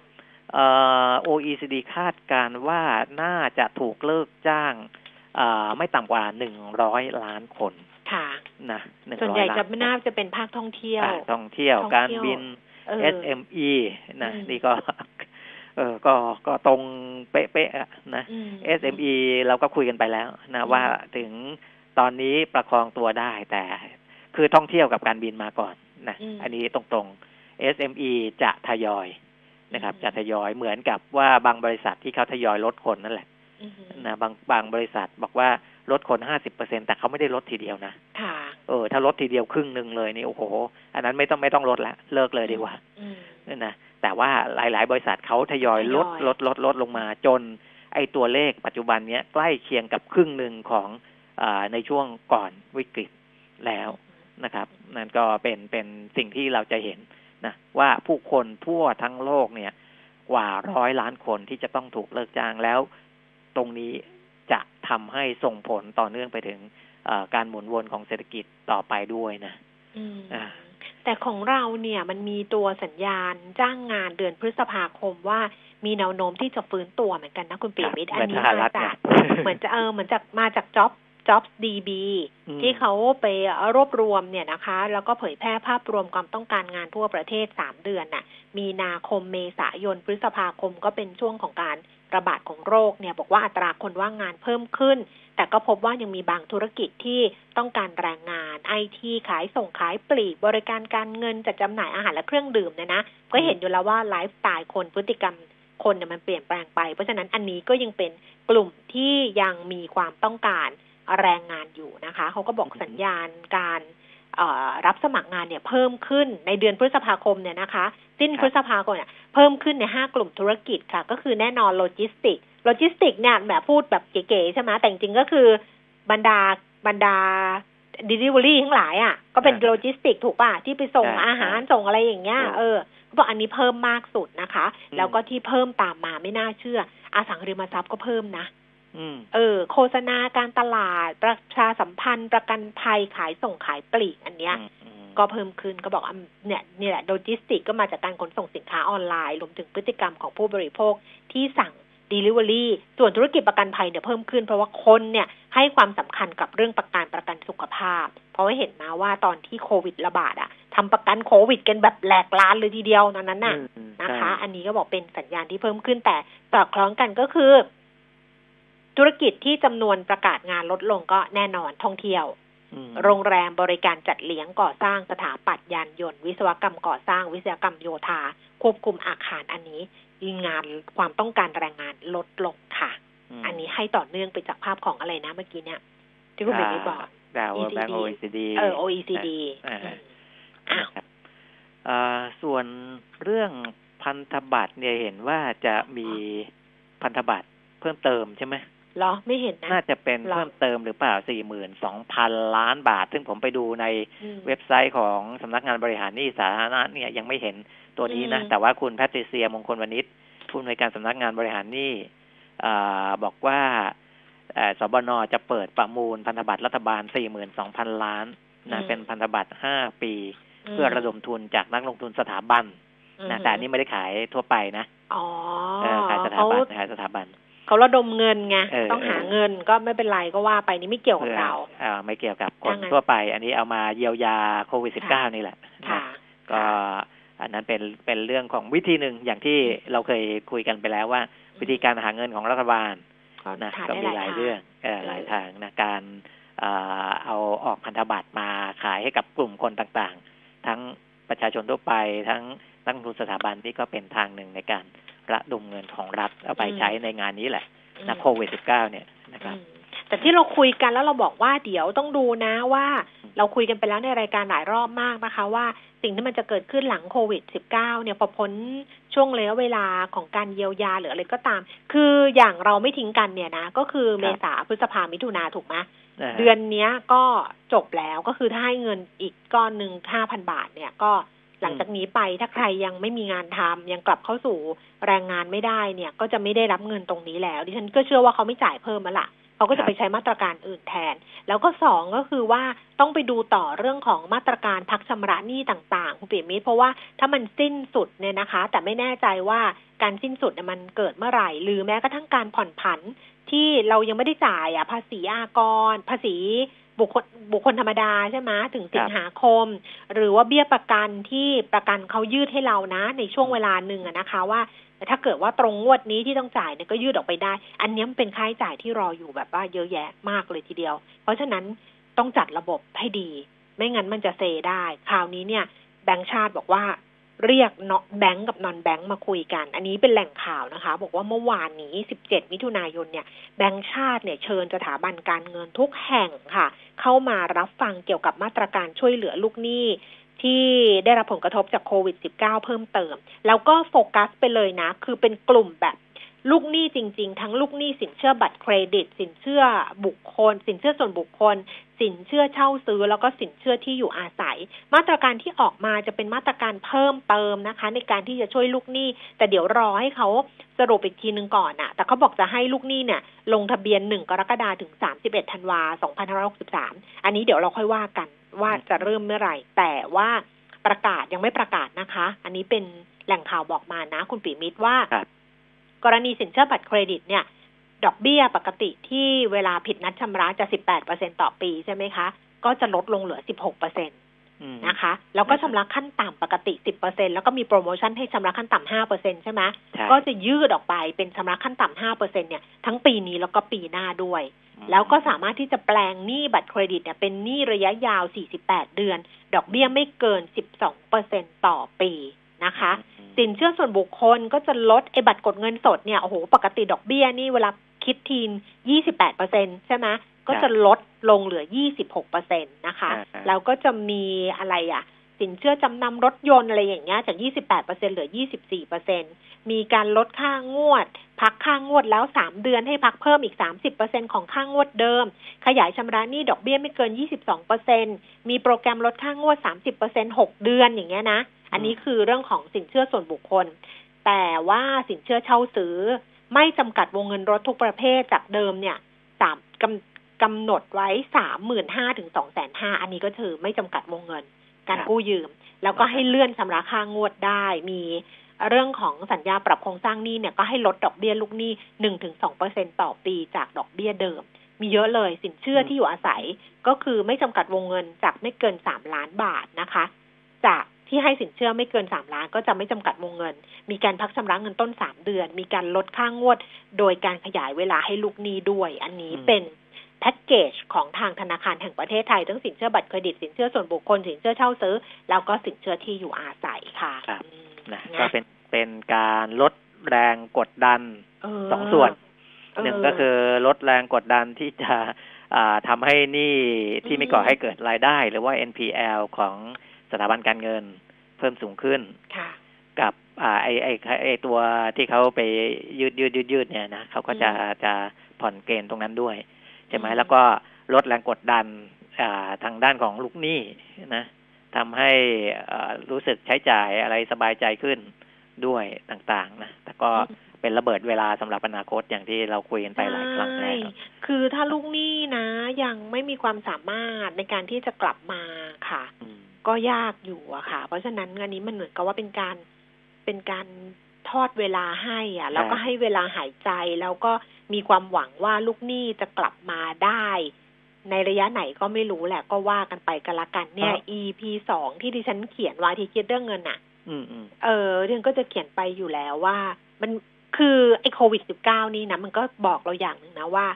S2: เอ่อ OECD คาดการณ์ว่าน่าจะถูกเลิกจ้างอ่าไม่ต่ำกว่าหนึ่งร้อยล้านคน
S1: ค่ะ
S2: นะหนึ่ง
S1: ส่วน
S2: ร้อ
S1: ใหญ่
S2: ยล้าน
S1: จะ
S2: ค
S1: ไม่น่าจะเป็นภาคท่องเที่ยว
S2: อ่าท่องเที่ยว
S1: ท่องเที่ยว
S2: การบิน
S1: เออ
S2: SME นะ
S1: อืม
S2: นี่ก็ เออก็ก็ตรงเป๊ะๆอะนะ
S1: อืม
S2: SME เราก็คุยกันไปแล้วนะ
S1: อืม
S2: ว่าถึงตอนนี้ประคองตัวได้แต่คือท่องเที่ยวกับการบินมาก่อนนะ
S1: อืม
S2: อันนี้ตรงๆ SME จะทยอยนะครับ
S1: อืม
S2: จะทยอยเหมือนกับว่าบางบริษัทที่เขาทยอยลดคนนั่นแหละ
S1: อืม
S2: นะบางบางบริษัทบอกว่าลดคนห้าสิบเปอร์เซ็นแต่เขาไม่ได้ลดทีเดียวนะ
S1: ค่ะ
S2: เออ ถ้าลดทีเดียวครึ่งหนึ่งเลยนี่โอ้โห อันนั้นไม่ต้องไม่ต้องลดละเลิกเลยดีกว่า
S1: อืม
S2: นั่นนะ แต่ว่าหลาย ๆ บริษัทเขาทยอยลด
S1: ทยอย
S2: ลดลดลดลงมาจน ไอ้ตัวเลขปัจจุบันเนี้ยใกล้เคียงกับครึ่งหนึ่งของอาในช่วงก่อนวิกฤตแล้วนะครับ นั่นก็เป็นเป็นสิ่งที่เราจะเห็นนะว่าผู้คนทั่วทั้งโลกเนี่ย กว่าร้อยล้านคนที่จะต้องถูกเลิกจ้างแล้ว ตรงนี้จะทำให้ส่งผลต่อเนื่องไปถึงเอ่อการหมุนวนของเศรษฐกิจต่อไปด้วยนะ
S1: อืม
S2: อ่า
S1: แต่ของเราเนี่ยมันมีตัวสัญญาณจ้างงานเดือนพฤษภาคมว่ามีแนวโน้มที่จะฟื้นตัวเหมือนกันนะคุณปิยมิตร
S2: ครับ
S1: อันนี้
S2: เหมือนสหรั
S1: มา
S2: ฐเนี่
S1: จายกเหมือนจะเออเหมือนจากมาจาก job jobs DB
S2: อืม
S1: ที่เขาไปรวบรวมเนี่ยนะคะ แล้วก็เผยแพร่ภาพรวมความต้องการงานทั่วประเทศสามเดือนน่ะ มีนาคมเมษายนพฤษภาคมก็เป็นช่วงของการระบาดของโรคเนี่ย บอกว่าอัตราคนว่างงานเพิ่มขึ้น แต่ก็พบว่ายังมีบางธุรกิจที่ต้องการแรงงานไอทีขายส่งขายปลีก บริการการเงินจัดจำหน่ายอาหารและเครื่องดื่มเนี่ยนะ ก็เห็นอยู่แล้วว่าไลฟ์สไตล์คนพฤติกรรมคนเนี่ยมันเปลี่ยนแปลงไป เพราะฉะนั้นอันนี้ก็ยังเป็นกลุ่มที่ยังมีความต้องการแรงงานอยู่นะคะ เขาก็บอกสัญญาณการ รับสมัครงานเนี่ยเพิ่มขึ้นในเดือนพฤษภาคมเนี่ยนะคะ สิ้น
S2: ครับ
S1: พฤษภาคมเนี่ยเพิ่มขึ้นในห้ากลุ่มธุรกิจค่ะ ก็คือแน่นอนโลจิสติกโลจิสติกเนี่ยแบบพูดแบบเก๋ๆใช่ไหมแต่จริงๆก็คือบรรดาบรรดา delivery ทั้งหลายอะก็เป็น
S2: อ่า
S1: โลจิสติกถูกป่ะ ที่ไปส่ง
S2: อ่า
S1: อาหาร
S2: อ่า
S1: ส่งอะไรอย่างเงี้ย
S2: ถูก
S1: เออเขาบอกอันนี้เพิ่มมากสุดนะคะ
S2: อืม
S1: แล้วก็ที่เพิ่มตามมาไม่น่าเชื่อ อสังหาริมทรัพย์ก็เพิ่มนะ
S2: อืม
S1: เออ โฆษณาการตลาด ประชาสัมพันธ์ ประกันภัยขายส่งขายปลีกอันเนี้ย
S2: อืมอืม
S1: ก็เพิ่มขึ้นก็บอกอะเนี่ยนี่แหละโลจิสติกก็มาจากการขนส่งสินค้าออนไลน์รวมถึงพฤติกรรมของผู้บริโภคที่สั่ง Delivery ส่วนธุรกิจประกันภัยเนี่ยเพิ่มขึ้น เพราะว่าคนเนี่ยให้ความสำคัญกับเรื่องประกันประกันสุขภาพ เพราะว่าเห็นมาว่าตอนที่โควิดระบาดอะทำประกันโควิดกันแบบแหลกลาญเลยทีเดียวตอนนั้นน่ะ
S2: อืม
S1: นะคะ
S2: ใช่
S1: อันนี้ก็บอกเป็นสัญญาณที่เพิ่มขึ้นแต่สอดคล้องกันก็คือ ธุรกิจที่จำนวนประกาศงานลดลงก็แน่นอนท่องเที่ยว
S2: อืม
S1: โรงแรมบริการจัดเลี้ยงก่อสร้างสถาปัตย์ยานยนต์ วิศวกรรมก่อสร้างวิศวกรรมโยธา ควบคุมอาคารอันนี้งานความต้องการแรงงานลดลงค่ะ
S2: ม
S1: อันนี้ให้ต่อเนื่องไปจากภาพของอะไรนะเมื่อกี้เนี่ย ที่คุณเบลลี่บอก
S2: ดาวแบงก์
S1: ECD
S2: OECD
S1: เออ OECD
S2: อ่า
S1: อืมอ้าว
S2: นะครับอ่าส่วนเรื่องพันธบัตรเนี่ยเห็นว่าจะมีพันธบัตรเพิ่มเติมใช่ไหม
S1: เหรอไม่เห็นนะ
S2: น่าจะเป็น
S1: หรอ
S2: เพิ่มเติมหรือเปล่า42,000ล้านบาท ซึ่งผมไปดูใน
S1: อืม
S2: เว็บไซต์ของสำนักงานบริหารหนี้สาธารณะเนี่ยยังไม่เห็นตัวนี้นะ
S1: อืม
S2: แต่ว่าคุณแพทริเซียมงคลวณิชผู้อำนวยการสำนักงานบริหารหนี้อ่าบอกว่าเอ่อสบนจะเปิดประมูลพันธบัตรรัฐบาล 42,000 ล้านนะเป็นพันธบัตร 5 ปี เพื่อระดมทุนจากนักลงทุนสถาบันนะแต่อันนี้ไม่ได้ขายทั่วไปนะ
S1: อ๋อ
S2: เออขายสถา
S1: เขา
S2: บันขายสถาบัน
S1: เขาระดมเงินไง
S2: เออ
S1: ต้องหาเงินก็ไม่เป็นไรก็ว่าไปนี่ไม่เกี่ยวกับ
S2: เพื่อ
S1: เรา
S2: อ่าไม่เกี่ยวกับคน
S1: ถ้างั้น
S2: ทั่วไป อันนี้เอามาเยียวยาโควิด
S1: ค่ะ
S2: -19 นี่แหละ
S1: ค่ะ
S2: นะก็อันนั้นเป็นเป็นเรื่องของวิธีหนึ่งอย่างที่เราเคยคุยกันไปแล้วว่า วิธีการหาเงินของรัฐบาล
S1: ก็
S2: นะ
S1: หา
S2: ก็
S1: ได้
S2: มี
S1: ห
S2: ห
S1: ลา
S2: ลายย
S1: ทาง
S2: เรื่องเออ
S1: เออ
S2: หลายทางนะการเอ่อเอาออกพันธบัตรมาขายให้กับกลุ่มคนต่างๆ ทั้งประชาชนทั่วไปทั้งนักลงทุนสถาบันที่ก็เป็นทางหนึ่งในการ ระดมเงินของรัฐเอาไปใช้ในงานนี้แหละนะโควิด -19 เนี่ยนะครับ
S1: อืมแต่ที่เราคุยกันแล้วเราบอกว่าเดี๋ยวต้องดูนะว่า เราคุยกันไปแล้วในรายการหลายรอบมากนะคะ ว่าสิ่งที่มันจะเกิดขึ้นหลังโควิด -19 เนี่ยพอพ้นช่วงระยะเวลาของการเยียวยาหรืออะไรก็ตาม คืออย่างเราไม่ทิ้งกันเนี่ยนะ ก็คือเมษาพฤษภามิถุนาถูกไหม
S2: นะฮะ
S1: เดือนเนี้ยก็จบแล้วก็คือถ้าให้เงินอีกก้อนหนึ่งห้าพันบาทเนี่ยก็ หลังจากนี้ไปถ้าใครยังไม่มีงานทำยังกลับเข้าสู่แรงงานไม่ได้เนี่ย ก็จะไม่ได้รับเงินตรงนี้แล้ว ดิฉันก็เชื่อว่าเขาไม่จ่ายเพิ่มแล้วล่ะเขาก็จะไปใช้มาตรการอื่นแทน แล้วก็สองก็คือว่าต้องไปดูต่อเรื่องของมาตรการพักชำระหนี้ต่างๆคุณปิยมิตรเพราะว่าถ้ามันสิ้นสุดเนี่ยนะคะ แต่ไม่แน่ใจว่าการสิ้นสุดเนี่ยมันเกิดเมื่อไหร่ หรือแม้กระทั่งการผ่อนผันที่เรายังไม่ได้จ่ายอะภาษีอากร ภาษี บุคคลบุคคลธรรมดาใช่ไหมถึงสิงหาคม หรือว่าเบี้ยประกันที่ประกันเขายืดให้เรานะ ในช่วงเวลาหนึ่งนะคะว่าถ้าเกิดว่าตรงงวดนี้ที่ต้องจ่ายเนี่ยก็ยืดออกไปได้ อันนี้มันเป็นค่าใช้จ่ายที่รออยู่แบบว่าเยอะแยะมากเลยทีเดียว เพราะฉะนั้นต้องจัดระบบให้ดี ไม่งั้นมันจะเซได้ คราวนี้เนี่ยแบงก์ชาติบอกว่า เรียกเนาะแบงก์กับนอนแบงก์มาคุยกัน อันนี้เป็นแหล่งข่าวนะคะ บอกว่าเมื่อวานนี้ 17 มิถุนายนเนี่ยแบงก์ชาติเนี่ยเชิญสถาบันการเงินทุกแห่งค่ะ เข้ามารับฟังเกี่ยวกับมาตรการช่วยเหลือลูกหนี้ที่ได้รับผลกระทบจากโควิด -19 เพิ่มเติม แล้วก็โฟกัสไปเลยนะ คือเป็นกลุ่มแบบ ลูกหนี้จริง ๆ ทั้งลูกหนี้สินเชื่อบัตรเครดิต สินเชื่อบุคคล สินเชื่อส่วนบุคคล สินเชื่อเช่าซื้อ แล้วก็สินเชื่อที่อยู่อาศัย มาตรการที่ออกมาจะเป็นมาตรการเพิ่มเติมนะคะ ในการที่จะช่วยลูกหนี้ แต่เดี๋ยวรอให้เขาสรุปอีกทีนึงก่อนอะแต่เขาบอกจะให้ลูกหนี้เนี่ย ลงทะเบียน1กรกฎาคมถึง31ธันวาคม2563อันนี้เดี๋ยวเราค่อยว่ากันว่าจะเริ่มเมื่อไหร่ แต่ว่าประกาศยังไม่ประกาศนะคะ อันนี้เป็นแหล่งข่าวบอกมานะ คุณปีมิตรว่า กรณีสินเชื่อบัตรเครดิตเนี่ย ดอกเบี้ยปกติที่เวลาผิดนัดชำระจะ 18%ต่อปีใช่ไหมคะ ก็จะลดลงเหลือ 16%
S2: อืม
S1: นะคะ แล้วก็ชำระขั้นต่ำปกติ 10%แล้วก็มีโปรโมชั่นให้ชำระขั้นต่ำ5%ใช่ไหม
S2: ใช่
S1: ก็จะยืดออกไปเป็นชำระขั้นต่ำ5%เนี่ยทั้งปีนี้แล้วก็ปีหน้าด้วย
S2: อืม
S1: แล้วก็สามารถที่จะแปลงหนี้บัตรเครดิตเนี่ยเป็นหนี้ระยะยาว 48 เดือน ดอกเบี้ยไม่เกิน 12%ต่อปี นะคะ
S2: อืม
S1: สินเชื่อส่วนบุคคลก็จะลดไอ้บัตรกดเงินสดเนี่ยโอ้โหปกติดอกเบี้ยนี่เวลาคิดทีน28%ใช่ไหมก็จะลดลงเหลือ26%นะคะ
S2: อ่าฮะ
S1: แล้วก็จะมีอะไรอะ สินเชื่อจำนำรถยนต์อะไรอย่างเงี้ยจาก28%เหลือ24%มีการลดค่างวด พักค่างวดแล้ว3เดือนให้พักเพิ่มอีก30%ของค่างวดเดิม ขยายชำระหนี้ดอกเบี้ยไม่เกิน22%มีโปรแกรมลดค่างวด30% 6เดือนอย่างเงี้ยนะ อันนี้คือเรื่องของสินเชื่อส่วนบุคคล แต่ว่าสินเชื่อเช่าซื้อ ไม่จำกัดวงเงินรถทุกประเภทจากเดิมเนี่ยสามกำกำหนดไว้สามหมื่นห้าถึงสองแสนห้าอันนี้ก็ถือไม่จำกัดวงเงิน การกู้ยืม แล้วก็ให้เลื่อนชำระค่างวดได้ มีเรื่องของสัญญาปรับโครงสร้างหนี้เนี่ยก็ให้ลดดอกเบี้ยลูกหนี้หนึ่งถึงสองเปอร์เซ็นต่อปีจากดอกเบี้ยเดิม มีเยอะเลยสินเชื่อที่อยู่อาศัยก็คือไม่จำกัดวงเงินจากไม่เกินสามล้านบาทนะคะ จาก ที่ให้สินเชื่อไม่เกินสามล้านก็จะไม่จำกัดวงเงิน มีการพักชำระเงินต้นสามเดือน มีการลดค่างวด โดยการขยายเวลาให้ลูกหนี้ด้วย อันนี้
S2: อืม
S1: เป็นแพ็กเกจของทางธนาคารแห่งประเทศไทย ทั้งสินเชื่อบัตรเครดิตสินเชื่อส่วนบุคคลสินเชื่อเช่าซื้อ แล้วก็สินเชื่อที่อยู่อาศัยค่ะ
S2: ครับ
S1: อืม
S2: นะก็เป็นเป็นการลดแรงกดดัน
S1: เออ
S2: สองส่วน
S1: เออ
S2: หนึ่งก็คือลดแรงกดดันที่จะอ่าทำให้หนี้ที่ไม่ก่อให้เกิดรายได้ หรือว่า NPL ของ สถาบันการเงินเพิ่มสูงขึ้น
S1: ค่ะ
S2: กับอ่าไอไอไอตัวที่เขาไปยืดยืดยืดยืดเนี่ยนะเขาก็จะ
S1: อืม
S2: จะผ่อนเกณฑ์ตรงนั้นด้วยใช่ไหม
S1: อืม
S2: แล้วก็ลดแรงกดดันอ่าทางด้านของลูกหนี้นะทำให้อ่ารู้สึกใช้จ่ายอะไรสบายใจขึ้นด้วยต่างๆ นะแต่ก็เป็นระเบิดเวลาสำหรับอนาคตอย่างที่เราคุยกันไปหลายครั้งแล้ว
S1: ใช่คือถ้าลูกหนี้นะ ยังไม่มีความสามารถในการที่จะกลับมาค่ะ
S2: อืม
S1: ก็ยากอยู่อะค่ะ เพราะฉะนั้นอันนี้มันเหมือนกับว่าเป็นการเป็นการทอดเวลาให้อะแล้วก็ให้เวลาหายใจแล้วก็มีความหวังว่าลูกหนี้จะกลับมาได้ ในระยะไหนก็ไม่รู้แหละก็ว่ากันไปกันละกันเนี่ย EP สองที่ดิฉันเขียนไว้ที่คิดเรื่องเงินอะ
S2: อืมอืม
S1: เออเรื่องก็จะเขียนไปอยู่แล้วว่า มันคือไอ้โควิดสิบเก้านี่นะมันก็บอกเราอย่างหนึ่งนะว่า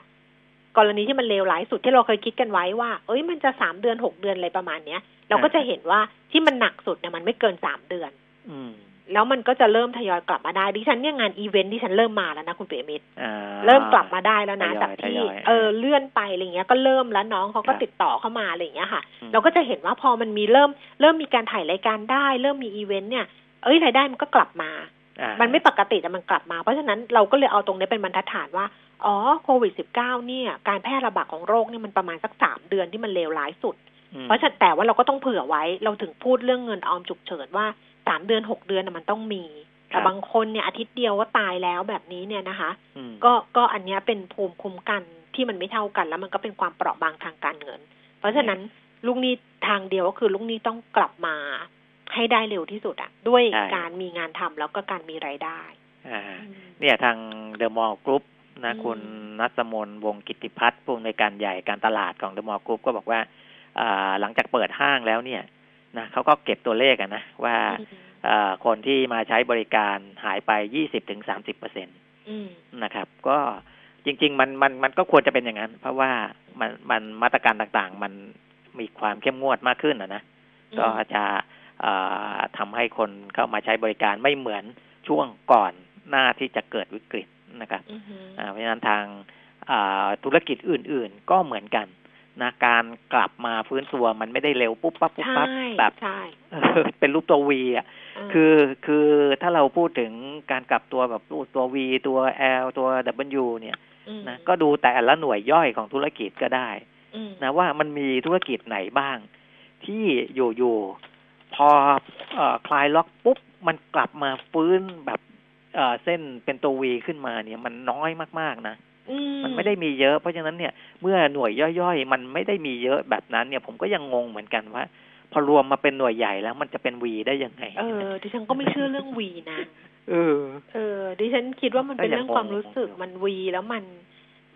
S1: กรณีที่มันเลวร้ายสุดที่เราเคยคิดกันไว้ว่า เอ้ยมันจะสามเดือนหกเดือนอะไรประมาณเนี้ย เราก็จะเห็นว่าที่มันหนักสุดเนี่ยมันไม่เกินสามเดือน
S2: อืม
S1: แล้วมันก็จะเริ่มทยอยกลับมาได้ดิฉันเนี่ยงานอีเวนต์ดิฉันเริ่มมาแล้วนะคุณเปียมิตร
S2: อ่า
S1: เริ่มกลับมาได้แล้วนะ
S2: ทยอย
S1: จากที่
S2: ทยอย
S1: เออเลื่อนไปอะไรเงี้ยก็เริ่มแล้วน้องเขาก็
S2: ครับ
S1: ติดต่อเข้ามาอะไรอย่างเงี้ยค่ะ
S2: อืม
S1: เราก็จะเห็นว่าพอมันมีเริ่ม เริ่มมีการถ่ายรายการได้ เริ่มมีอีเวนต์เนี่ยเอ้ยรายได้มันก็กลับมา
S2: อ่า
S1: มันไม่ปกติแต่มันกลับมา เพราะฉะนั้นเราก็เลยเอาตรงนี้เป็นบรรทัดฐานว่าอ๋อโควิดสิบเก้าเนี่ย การแพร่ระบาดของโรคเนี่ยมันประมาณสักสามเดือนที่มันเลวร้ายสุด
S2: อืม
S1: เพราะฉะนั้นแต่ว่าเราก็ต้องเผื่อไว้ เราถึงพูดเรื่องเงินออมฉุกเฉินว่าสามเดือนหกเดือนน่ะมันต้องมี แต่บางคนเนี่ยอาทิตย์เดียวก็ตายแล้วแบบนี้เนี่ยนะคะ
S2: อืม
S1: ก็ก็อันเนี้ยเป็นภูมิคุ้มกันที่มันไม่เท่ากัน แล้วมันก็เป็นความเปราะบางทางการเงิน เพราะฉะนั้นลูกหนี้ทางเดียวก็คือลูกหนี้ต้องกลับมาให้ได้เร็วที่สุดอะด้วย
S2: ใช่
S1: การมีงานทำแล้วก็การมีรายได้
S2: อ่าเนี่ยทางเดอะมอลล์กรุ๊ปนะ
S1: อืม
S2: คุณนัสมนวงศ์กิติพัฒน์ผู้อำนวยการใหญ่การตลาดของเดอะมอลล์กรุ๊ปก็บอกว่าอ่า หลังจากเปิดห้างแล้วเนี่ยนะเขาก็เก็บตัวเลขอะนะว่า
S1: อืม
S2: อ่าคนที่มาใช้บริการหายไปยี่สิบถึงสามสิบเปอร์เซ็นต
S1: อืม
S2: นะครับ ก็จริง ๆ มันมันมันก็ควรจะเป็นอย่างนั้น เพราะว่ามันมันมาตรการต่างๆ มันมีความเข้มงวดมากขึ้นนะนะก็จะอ่าทำให้คนเข้ามาใช้บริการไม่เหมือนช่วงก่อนหน้าที่จะเกิดวิกฤตนะครับ
S1: อือฮึ
S2: อ่าเพราะฉะนั้นทางอ่าธุรกิจอื่น ๆ ก็เหมือนกัน นะการกลับมาฟื้นตัวมันไม่ได้เร็วปุ๊บปั๊บปุ๊บ
S1: ใช่
S2: ปั๊บแบบ
S1: ใช่
S2: เออเป็นรูปตัววีอะาคือคือถ้าเราพูดถึงการกลับตัวแบบรูปตัว V ตัว L ตัว W เนี่ย
S1: ม
S2: นะก็ดูแต่ละหน่วยย่อยของธุรกิจก็ได้
S1: อืม
S2: นะว่ามันมีธุรกิจไหนบ้าง ที่อยู่ๆพอเอ่อคลายล็อกปุ๊บมันกลับมาฟื้นแบบเอ่อเส้นเป็นตัววีขึ้นมาเนี่ยมันน้อยมากๆนะ
S1: อื
S2: มันไม่ได้มีเยอะ เพราะฉะนั้นเนี่ยเมื่อหน่วยย่อยๆ มันไม่ได้มีเยอะแบบนั้นเนี่ยผมก็ยังงงเหมือนกันว่า พอรวมมาเป็นหน่วยใหญ่แล้วมันจะเป็นวีได้ยังไง
S1: เออ ดิฉันก็ไม่เชื่อเรื่องวีนะ
S2: เออ
S1: เออ ดิฉันคิดว่ามันเป็น
S2: ก็ยัง
S1: เรื่องความรู้สึก
S2: งง
S1: มันวีแล้วมัน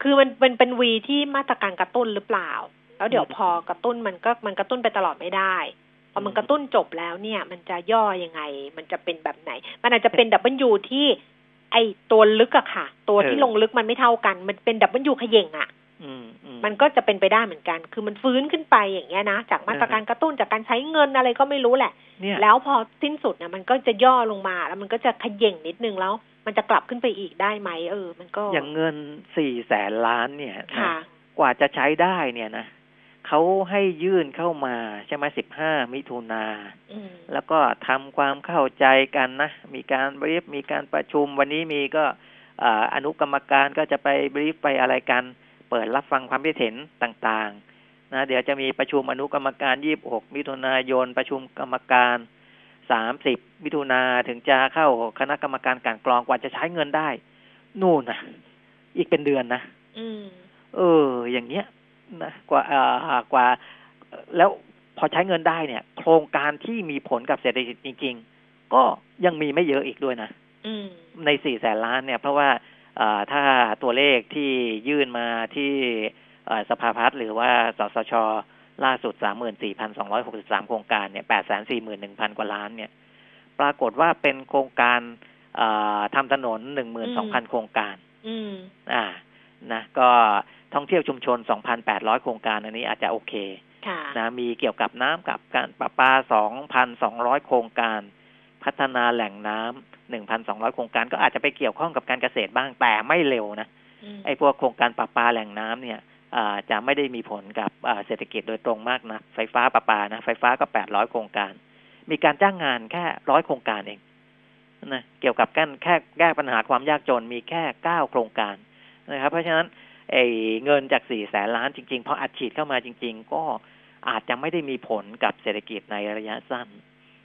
S1: คือมันเป็นเป็น V ที่มาตรการกระตุ้นหรือเปล่า แล้วเดี๋ยว
S2: อืม
S1: พอกระตุ้นมันก็มันกระตุ้นไปตลอดไม่ได้พอมัน
S2: อืม
S1: กระตุ้นจบแล้วเนี่ย มันจะย่อยังไง มันจะเป็นแบบไหน มันอาจจะเป็น W ที่ ไอ้ตัวลึกอะค่ะ ตัวที่ลงลึกมันไม่เท่ากัน มันเป็น W ขย่งอะ
S2: อืมอื
S1: มันก็จะเป็นไปได้เหมือนกัน คือมันฟื้นขึ้นไปอย่างเงี้ยนะ จากมาตรการกระตุ้นจากการใช้เงินอะไรก็ไม่รู้แหละ
S2: เนี่ย
S1: แล้วพอสิ้นสุดเนี่ยมันก็จะย่อลงมา แล้วมันก็จะขย่งนิดนึงแล้ว มันจะกลับขึ้นไปอีกได้ไหมเออ มันก็
S2: อย่างเงินสี่แสนล้านเนี่ยนะ
S1: ค่ะ
S2: กว่าจะใช้ได้เนี่ยนะ เขาให้ยื่นเข้ามาใช่ไหมสิบห้ามิถุนา
S1: อืม
S2: แล้วก็ทำความเข้าใจกันนะ มีการบรีฟมีการประชุมวันนี้มีก็อ่าอนุกรรมการก็จะไปบรีฟไปอะไรกัน เปิดรับฟังความคิดเห็นต่างๆนะเดี๋ยวจะมีประชุมอนุกรรมการยี่บหกมิถุนายนประชุมกรรมการสามสิบมิถุนาถึงจะเข้าคณะกรรมการกลันกรองกว่าจะใช้เงินได้ นู่นนะอีกเป็นเดือนนะ
S1: อืม
S2: เออ อย่างเงี้ย นะกว่าอ่ากว่าเอ่อแล้วพอใช้เงินได้เนี่ย โครงการที่มีผลกับเศรษฐกิจจริง ๆ ก็ยังมีไม่เยอะอีกด้วยนะ
S1: อืม
S2: ในสี่แสนล้านเนี่ย เพราะว่าอ่าถ้าตัวเลขที่ยื่นมาที่อ่าสภาพัฒน์หรือว่าสสชล่าสุดสามหมื่นสี่พันสองร้อยหกสิบสามโครงการเนี่ยแปดแสนสี่หมื่นหนึ่งพันกว่าล้านเนี่ย ปรากฏว่าเป็นโครงการอ่าทำถนนหนึ่งหมื่นสองพันโครงการ
S1: อืม
S2: อ่านะ ก็ ท่องเที่ยวชุมชน 2,800 โครงการอันนี้อาจจะโอเค
S1: ค่ะ
S2: นะมีเกี่ยวกับน้ำกับการประปา 2,200 โครงการ พัฒนาแหล่งน้ำ1,200 โครงการก็อาจจะไปเกี่ยวข้องกับการเกษตรบ้างแต่ไม่เร็วนะ
S1: อืม
S2: ไอ้พวกโครงการประปาแหล่งน้ำเนี่ยอ่าจะไม่ได้มีผลกับอ่าเศรษฐกิจโดยตรงมากนะไฟฟ้าประปานะไฟฟ้าก็ 800 โครงการ มีการจ้างงานแค่ร้อยโครงการเองนะเกี่ยวกับการแค่แก้ปัญหาความยากจนมีแค่ 9 โครงการนะครับ เพราะฉะนั้น ไไอ้เงินจากสี่แสนล้านจริงๆพออัดฉีดเข้ามาจริง ๆ ก็อาจจะไม่ได้มีผลกับเศรษฐกิจในระยะสั้น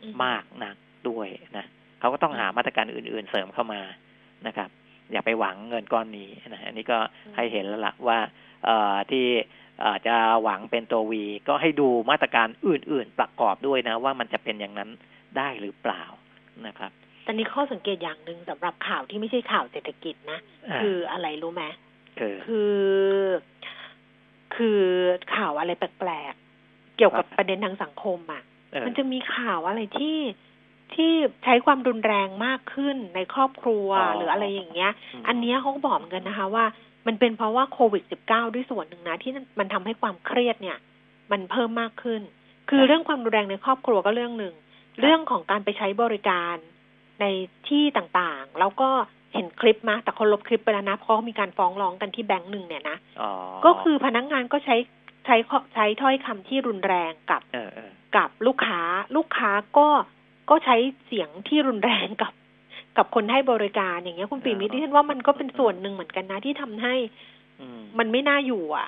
S1: อื
S2: มากนักด้วยนะเขาก็ต้องหามาตรการอื่น ๆ เสริมเข้ามานะครับ อย่าไปหวังเงินก้อนนี้นะอันนี้ก็ให้เห็นแล้วล่ะว่าเอ่อที่เอ่อจะหวังเป็นตัววีก็ให้ดูมาตรการอื่น ๆ ประกอบด้วยนะ ว่ามันจะเป็นอย่างนั้นได้หรือเปล่านะครับ
S1: ตอนนี้ข้อสังเกตอย่างหนึ่งสำหรับข่าวที่ไม่ใช่ข่าวเศรษฐกิจนะาคืออะไรรู้ไหม
S2: คือ
S1: คือ คือข่าวอะไรแปลกๆ เกี่ยวกับ
S2: ครับ
S1: ประเด็นทางสังคมอะ
S2: เออ
S1: มันจะมีข่าวอะไรที่ที่ใช้ความรุนแรงมากขึ้นในครอบครัว
S2: อ๋อ
S1: หรืออะไรอย่างเงี้ย
S2: ม
S1: อันเนี้ยเขาก็บอกเหมือนกันนะคะว่ามันเป็นเพราะว่าโควิด -19 ด้วยส่วนหนึ่งนะ ที่มันทำให้ความเครียดเนี่ย มันเพิ่มมากขึ้น คือเรื่องความรุนแรงในครอบครัวก็เรื่องหนึ่ง เรื่องของการไปใช้บริการในที่ต่างๆ แล้วก็ เห็นคลิปมาแต่คนลบคลิปไปแล้วนะ เพราะเขามีการฟ้องร้องกันที่แบงก์หนึ่งเนี่ยนะ
S2: อ๋อ
S1: ก็คือพนักงานก็ใช้ใช้ข้อใช้ถ้อยคำที่รุนแรงกับ
S2: เออเออ
S1: กับลูกค้า ลูกค้าก็ก็ใช้เสียงที่รุนแรงกับ กับคนให้บริการอย่างเงี้ยคุณปีมิตรที่ฉันว่ามันก็เป็นส่วนหนึ่งเหมือนกันนะที่ทำให้
S2: อืม
S1: มันไม่น่าอยู่ อะ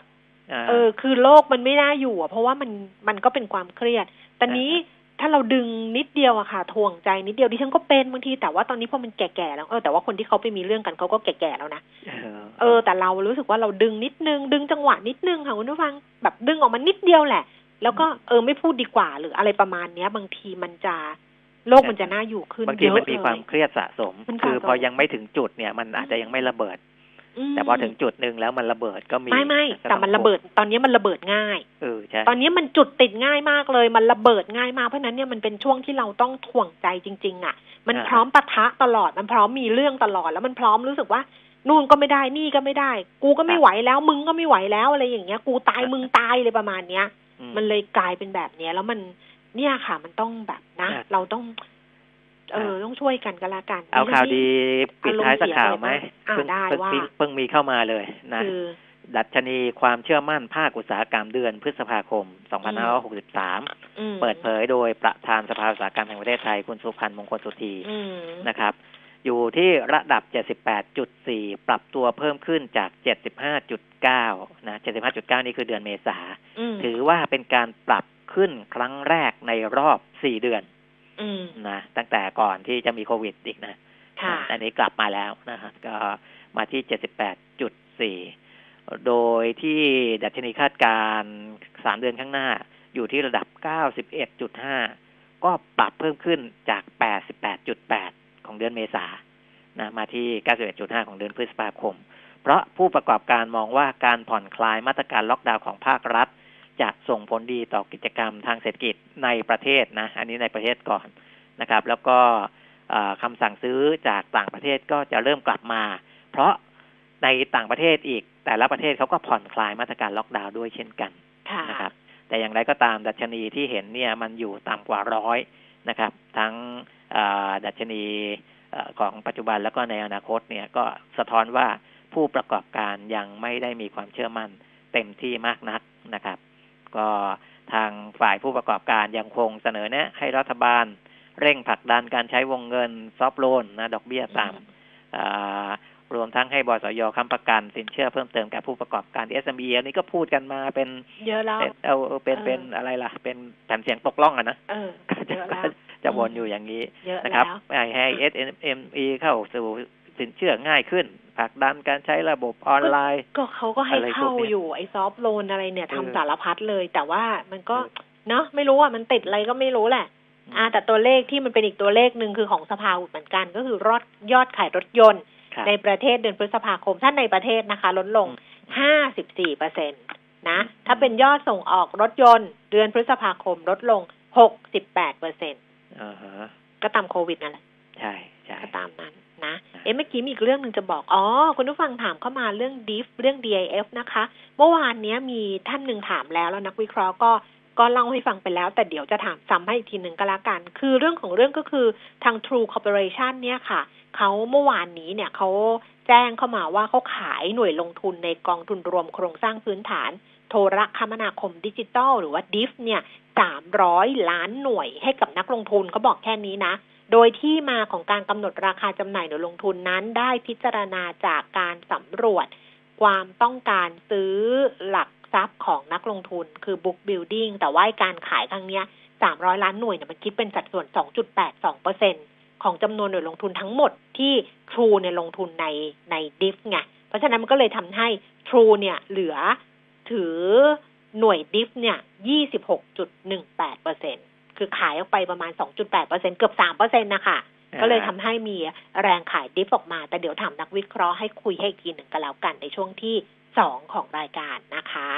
S1: าเออ คือโลกมันไม่น่าอยู่อะ เพราะว่ามันมันก็เป็นความเครียด ตอนนี้ ถ้าเราดึงนิดเดียวอะค่ะทวงใจนิดเดียวดิฉันก็เป็นบางทีแต่ว่าตอนนี้พอมันแก่ๆแล้วเออแต่ว่าคนที่เขาไปมีเรื่องกันเขาก็แก่ๆแล้วนะ
S2: เออ
S1: เออ แต่เรารู้สึกว่าเราดึงนิดนึง ดึงจังหวะนิดนึงค่ะคุณผู้ฟังแบบดึงออกมานิดเดียวแหละ แล้วก็เออไม่พูดดีกว่า หรืออะไรประมาณเนี้ย บางทีมันจะโลกมันจะน่าอยู่ขึ้น
S2: บางทีมันมี
S1: เยอะ
S2: ความ
S1: เลย
S2: เครียดสะสม
S1: มันสะสม
S2: คือพอยังไม่ถึงจุดเนี่ย มันอาจจะยังไม่ระเบิด
S1: ม
S2: แต่พอถึงจุดหนึ่งแล้วมันระเบิดก็มี
S1: ไม่ไม่
S2: ก็
S1: แต่
S2: อง
S1: มันระเบิด ตอนนี้มันระเบิดง่าย
S2: เออใช่
S1: ตอนนี้มันจุดติดง่ายมากเลย มันระเบิดง่ายมากเพราะฉะนั้นเนี่ยมันเป็นช่วงที่เราต้องถ่วงใจจริง ๆ อะ มันพร้อมปะทะตลอดมันพร้อมมีเรื่องตลอดแล้วมันพร้อมรู้สึกว่านู่นก็ไม่ได้นี่ก็ไม่ได้ กูก็ไม่ไหวแล้วมึงก็ไม่ไหวแล้วอะไรอย่างเงี้ย กูตายมึงตายเลยประมาณเนี้ย
S2: อื
S1: มันเลยกลายเป็นแบบเนี้ยแล้วมันเนี่ยค่ะ มันต้องแบบนะ
S2: อะ
S1: เราต้อง เออ
S2: อะ
S1: ต้องช่วยกันก็แล้วกัน
S2: เอาข่าวดีปิดท้ายสักข่าวไหม
S1: อ่า
S2: เพิ่ง
S1: ได้
S2: เพิ่ง
S1: ว่า
S2: เพิ่งเพิ่งมีเข้ามาเลยนะ
S1: คือ
S2: ดัชนีความเชื่อมั่นภาคอุตสาหกรรมเดือนพฤษภาคม 2563
S1: อืม
S2: เปิดเผยโดยประธานสภาอุตสาหกรรมแห่งประเทศไทย คุณสุพันธ์มงคลสุธี
S1: อืม
S2: นะครับ อยู่ที่ระดับ 78.4 ปรับตัวเพิ่มขึ้นจาก 75.9 นะ 75.9 นี่คือเดือนเมษา
S1: อืม
S2: ถือว่าเป็นการปรับขึ้นครั้งแรกในรอบ 4 เดือน
S1: อืม
S2: นะตั้งแต่ก่อนที่จะมีโควิดอีกนะ
S1: ค่ะ
S2: อันนี้กลับมาแล้วนะฮะก็มาที่78.4โดยที่ดัชนีคาดการณ์3เดือนข้างหน้า อยู่ที่ระดับ91.5ก็ปรับเพิ่มขึ้นจาก88.8ของเดือนเมษานะมาที่91.5ของเดือนพฤษภาคม เพราะผู้ประกอบการมองว่าการผ่อนคลายมาตรการล็อกดาวน์ของภาครัฐ จะส่งผลดีต่อกิจกรรมทางเศรษฐกิจในประเทศนะอันนี้ในประเทศก่อนนะครับ แล้วก็เอ่อคำสั่งซื้อจากต่างประเทศก็จะเริ่มกลับมา เพราะในต่างประเทศอีกแต่ละประเทศเขาก็ผ่อนคลายมาตรการล็อกดาวน์ด้วยเช่นกัน
S1: ค่ะ
S2: นะครับ แต่อย่างไรก็ตามดัชนีที่เห็นเนี่ยมันอยู่ต่ำกว่าร้อยนะครับ ทั้งเอ่อดัชนีเอ่อของปัจจุบันแล้วก็ในอนาคตเนี่ยก็สะท้อนว่าผู้ประกอบการยังไม่ได้มีความเชื่อมั่นเต็มที่มากนักนะครับ ก็ทางฝ่ายผู้ประกอบการยังคงเสนอแนะให้รัฐบาลเร่งผลักดันการใช้วงเงินซอฟโลนนะดอกเบี้ยต่ำอ่ารวมทั้งให้บสยค้ำประกันสินเชื่อเพิ่มเติมกับผู้ประกอบการ SME อันนี้ก็พูดกันมาเป็น
S1: เยอะแล้ว
S2: เป็นเอาเอาเป็น
S1: เออ
S2: เป็นอะไรล่ะ เป็นแผ่นเสียงตกล่องอะนะ
S1: เออ
S2: ก็
S1: เย
S2: จะ
S1: อะแล้ว
S2: จะวนอยู่อย่างนี้
S1: เยอะ
S2: นะค
S1: แล้
S2: รั
S1: ว
S2: บให้ให้ SME เข้าสู่ สินเชื่อง่ายขึ้นผลักดันการใช้ระบบออนไลน์
S1: ก็เขาก็ให้
S2: อะไรพว
S1: เข้าก
S2: เนี้ย
S1: อยู่ไอ้ซอฟต์โลนอะไรเนี่ย
S2: เออ
S1: ทำสารพัดเลย แต่ว่ามันก็
S2: เออ
S1: เนาะไม่รู้อะมันติดอะไรก็ไม่รู้แหละอ่าแต่ตัวเลขที่มันเป็นอีกตัวเลขหนึ่งคือของสภาอุดเหมือนกัน ก็คือรอดยอดขายรถยนต์
S2: ครับ
S1: ในประเทศเดือนพฤษภาคมถ้าในประเทศนะคะ ลดลง
S2: อืม
S1: 54เปอร์เซ็นตนะ
S2: อืม
S1: ถ้าเป็นยอดส่งออกรถยนต์ เดือนพฤษภาคมลดลง68เปอร์เซ็นต
S2: อ่าฮะ
S1: ก็ตามโควิดนั่นแหละ
S2: ใช่ใช่
S1: ก็ตามนั้น นะ
S2: อ่า
S1: เอ๊ะเมื่อกี้มีอีกเรื่องหนึ่งจะบอก อ๋อ คุณผู้ฟังถามเข้ามาเรื่อง DIF เรื่อง DIF นะคะ เมื่อวานเนี้ยมีท่านหนึ่งถามแล้วแล้วนักวิเคราะห์ก็ก็เล่าให้ฟังไปแล้ว แต่เดี๋ยวจะถามซ้ำให้อีกทีหนึ่งก็แล้วกัน คือเรื่องของเรื่องก็คือทาง True Corporation เนี่ยค่ะเขาเมื่อวานนี้เนี่ยเขาแจ้งเข้ามาว่าเขาขายหน่วยลงทุนในกองทุนรวมโครงสร้างพื้นฐาน โทรคมนาคมดิจิตอลหรือว่า DIF เนี่ยสามร้อยล้านหน่วยให้กับนักลงทุนเขาบอกแค่นี้นะ โดยที่มาของการกำหนดราคาจำหน่ายหน่วยลงทุนนั้นได้พิจารณาจากการสำรวจ ความต้องการซื้อหลักทรัพย์ของนักลงทุน คือ book building แต่ว่าการขายครั้งนี้300ล้านหน่วยเนี่ยมันคิดเป็นสัดส่วน 2.82เปอร์เซ็นของจำนวนหน่วยลงทุนทั้งหมดที่ True เนี่ยลงทุนในใน DIF ไง เพราะฉะนั้นมันก็เลยทำให้ True เนี่ยเหลือถือหน่วย DIF เนี่ย 26.18เปอร์เซ็น คือขายออกไปประมาณ 2.8เปอร์เซ็นเกือบ3เปอร์เซ็นต์นะคะก็เลยทำให้มีแรงขายดิฟออกมา แต่เดี๋ยวถามนักวิเคราะห์ให้คุยให้อีกทีหนึ่งกันแล้วกันในช่วงที่สองของรายการนะคะ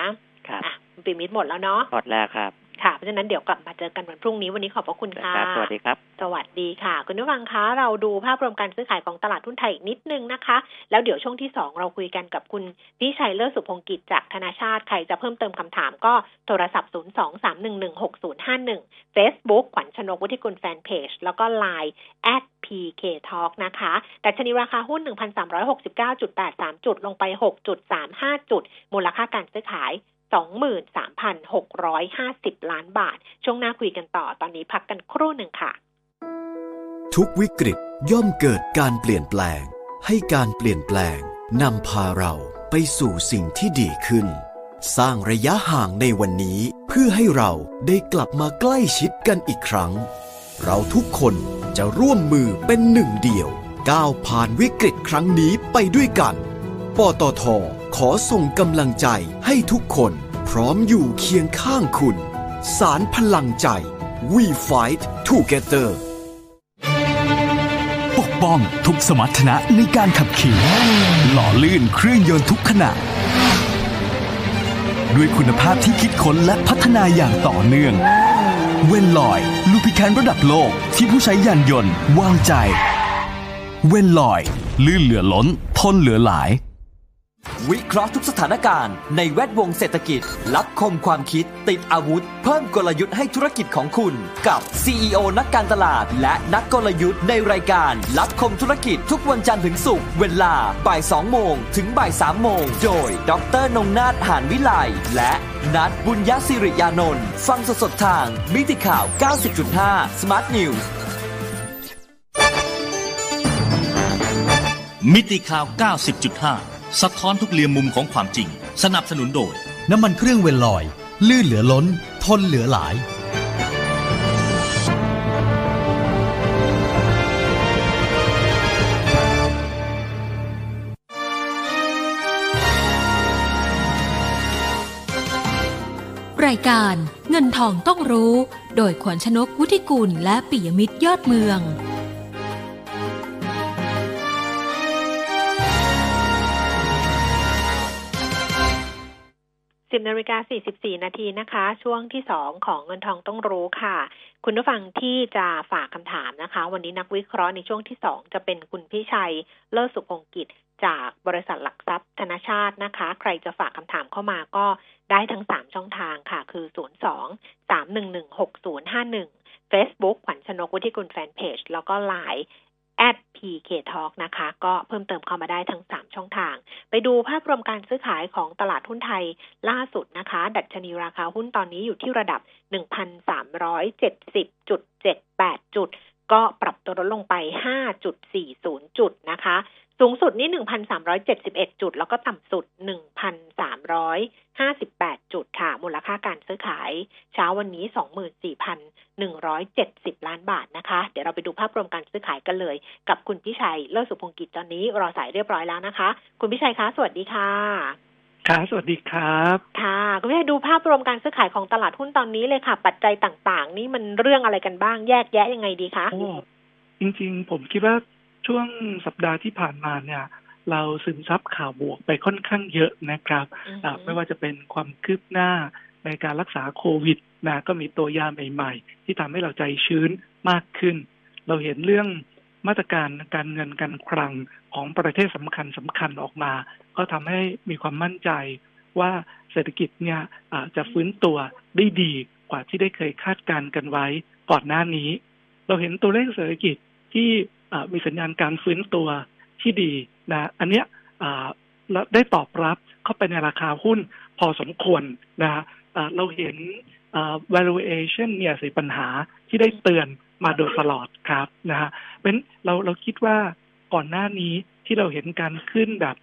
S2: ครับ
S1: อะคุณปิมิตหมดแล้วเนาะ
S2: หมดแล้วครับ
S1: ค่ะ เพราะฉะนั้นเดี๋ยวกลับมาเจอกันวันพรุ่งนี้วันนี้ขอบพระคุณค่ะ
S2: ครับสวัสดีครับ
S1: สวัสดีค่ะ คุณผู้ฟังคะเราดูภาพรวมการซื้อขายของตลาดหุ้นไทยอีกนิดนึงนะคะ แล้วเดี๋ยวช่วงที่สองเราคุยกันกับคุณพิชัยเลิศสุพงกิจจากธนาชาติใครจะเพิ่มเติมคำถามก็โทรศัพท์ 0 2 3 1 1 6 0 5 1 Facebook ขวัญชนกวุฒิกุลแฟนเพจแล้วก็ Line at pk talk นะคะแต่ชนิดราคาหุ้น 1,369.83 จุดลงไป 6.35 จุด มูลค่าการซื้อขาย 23,650 ล้านบาท ช่วงหน้าคุยกันต่อตอนนี้พักกันครู่หนึ่งค่ะ
S3: ทุกวิกฤตย่อมเกิดการเปลี่ยนแปลง ให้การเปลี่ยนแปลงนำพาเราไปสู่สิ่งที่ดีขึ้น สร้างระยะห่างในวันนี้เพื่อให้เราได้กลับมาใกล้ชิดกันอีกครั้ง เราทุกคนจะร่วมมือเป็นหนึ่งเดียว ก้าวผ่านวิกฤตครั้งนี้ไปด้วยกัน ปตท ขอส่งกำลังใจให้ทุกคนพร้อมอยู่เคียงข้างคุณ สารพลังใจ We Fight Together
S4: ปกป้องทุกสมรรถนะในการขับขี่ หล่อลื่นเครื่องยนต์ทุกขณะ ด้วยคุณภาพที่คิดค้นและพัฒนาอย่างต่อเนื่อง เวนลอยลูพิแคนระดับโลกที่ผู้ใช้ยานยนต์วางใจ เวนลอย ลื่นเหลือล้น ทนเหลือหลาย
S5: วิเคราะห์ทุกสถานการณ์ในแวดวงเศรษฐกิจ รับคมความคิด ติดอาวุธ เพิ่มกลยุทธ์ให้ธุรกิจของคุณ กับ CEO นักการตลาด และนักกลยุทธ์ในรายการ รับคมธุรกิจทุกวันจันทร์ถึงศุกร์เวลาบ่าย2โมงถึงบ่าย3โมงโดย ดรนงนาถหานวิไลและนัดบุญยศิริยานนท์ฟังสดๆทาง มิติข่าว 90.5 Smart News
S6: มิติข่าว 90.5 สะท้อนทุกเรียมมุมของความจริง สนับสนุนโดย
S7: น้ำมันเครื่องเวลลอย ลื่นเหลือล้น ทนเหลือหลาย
S8: รายการเงินทองต้องรู้ โดยขวัญชนกวุฒิกุลและปิยมิตรยอดเมือง
S1: สิบนาฬิกาสี่สิบสี่นาทีนะคะ ช่วงที่สองของเงินทองต้องรู้ค่ะ คุณผู้ฟังที่จะฝากคำถามนะคะ วันนี้นักวิเคราะห์ในช่วงที่สองจะเป็นคุณพี่ชัย เลิศสุพงกิจ จากบริษัทหลักทรัพย์ธนาชาตินะคะ ใครจะฝากคำถามเข้ามาก็ได้ทั้งสามช่องทางค่ะ คือศูนย์สองสามหนึ่งหนึ่งหกศูนย์ห้าหนึ่ง Facebook ขวัญชนกวุฒิกุลแฟนเพจ แล้วก็ Line at pk talk นะคะ ก็เพิ่มเติมเข้ามาได้ทั้ง 3 ช่องทาง ไปดูภาพรวมการซื้อขายของตลาดหุ้นไทยล่าสุดนะคะ ดัชนีราคาหุ้นตอนนี้อยู่ที่ระดับ 1,370.78 จุด ก็ปรับตัวลดลงไป 5.40 จุดนะคะ สูงสุดนี่ 1,371 จุด แล้วก็ต่ำสุด 1,358 จุดค่ะ มูลค่าการซื้อขาย เช้าวันนี้ 24,170 ล้านบาทนะคะ เดี๋ยวเราไปดูภาพรวมการซื้อขายกันเลย กับคุณพิชัย เลิศสุพงกิจตอนนี้รอสายเรียบร้อยแล้วนะคะ คุณพิชัยคะ สวัสดีค่ะ
S9: ครับสวัสดีครับ
S1: ค่ะคุณพิชัยดูภาพรวมการซื้อขายของตลาดหุ้นตอนนี้เลยค่ะ ปัจจัยต่างๆ นี่มันเรื่องอะไรกันบ้างแยกแยะยังไงดีคะ
S9: โอ้จริงๆ ผมคิดว่า ช่วงสัปดาห์ที่ผ่านมาเนี่ย เราซึมซับข่าวบวกไปค่อนข้างเยอะนะครับ
S1: อือฮึ
S9: อ่าไม่ว่าจะเป็นความคืบหน้าในการรักษาโควิดนะก็มีตัวยาใหม่ ๆ ที่ทำให้เราใจชื้นมากขึ้น เราเห็นเรื่องมาตรการการเงินการคลังของประเทศสำคัญสำคัญออกมา ก็ทำให้มีความมั่นใจว่าเศรษฐกิจเนี่ยอ่าจะฟื้นตัวได้ดีกว่าที่ได้เคยคาดการณ์กันไว้ก่อนหน้านี้ เราเห็นตัวเลขเศรษฐกิจที่อ่า มีสัญญาณการฟื้นตัวที่ดีนะอันเนี้ยอ่าแล้วได้ตอบรับเข้าไปในราคาหุ้นพอสมควรนะอ่าเราเห็นอ่า valuation เนี่ยสิปัญหาที่ได้เตือนมาโดยตลอดครับนะฮะเป็นเราเราคิดว่าก่อนหน้านี้ที่เราเห็นการขึ้นแบบ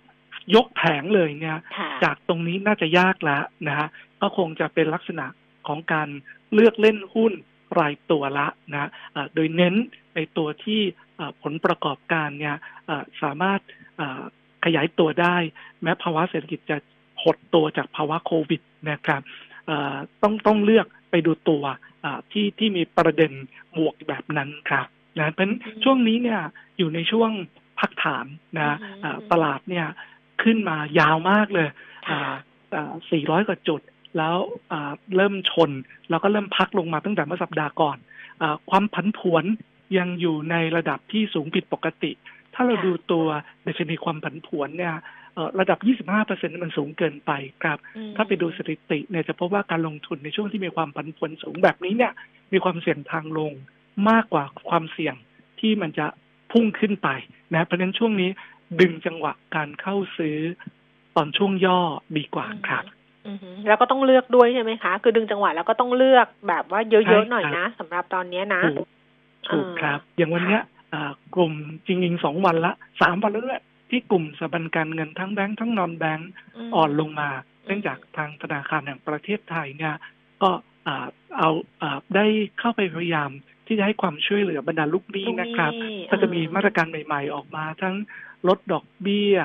S9: ยกแผงเลยเนี่ย จากตรงนี้น่าจะยากแล้วนะฮะก็คงจะเป็นลักษณะของการเลือกเล่นหุ้นรายตัวละนะโดยเน้นในตัวที่ ผลประกอบการเนี่ยสามารถขยายตัวได้ แม้ภาวะเศรษฐกิจจะหดตัวจากภาวะโควิดนะครับต้องต้องเลือกไปดูตัวที่ที่มีประเด็นบวกแบบนั้นครับนะเพราะช่วงนี้เนี่ยอยู่ในช่วงพักฐานนะตลาดเนี่ยขึ้นมายาวมากเลย400 กว่าจุด แล้วเริ่มชน แล้วก็เริ่มพักลงมาตั้งแต่เมื่อสัปดาห์ก่อนอความผันผวน ยังอยู่ในระดับที่สูงผิดปกติ ถ้าเราดูตัวดัชนีความผันผวนเนี่ยระดับ 25เปอร์เซ็นต์มันสูงเกินไปครับ ถ้าไปดูสถิติเนี่ยจะพบว่าการลงทุนในช่วงที่มีความผันผวนสูงแบบนี้เนี่ย มีความเสี่ยงทางลงมากกว่าความเสี่ยงที่มันจะพุ่งขึ้นไปนะ เพราะฉะนั้นช่วงนี้ดึงจังหวะการเข้าซื้อตอนช่วงย่อดีกว่าครับ
S1: แล้วก็ต้องเลือกด้วยใช่ไหมคะ คือดึงจังหวะแล้วก็ต้องเลือกแบบว่าเยอะๆหน่อยนะสำหรับตอนนี้นะ
S9: ถูกครับ อย่างวันเนี้ยกลุ่มจริงๆสองวันละสามวันแล้วด้วยที่กลุ่มสถาบันการเงินทั้งแบงค์ทั้งนอนแบงค์อ่อนลงมาเนื่องจากทางธนาคารแห่งประเทศไทยเนี่ยก็เอาได้เข้าไปพยายามที่จะให้ความช่วยเหลือบรรดาลูกหนี้นะครับ ก็จะมีมาตรการใหม่ ๆ ออกมา ทั้งลดดอกเบี้ย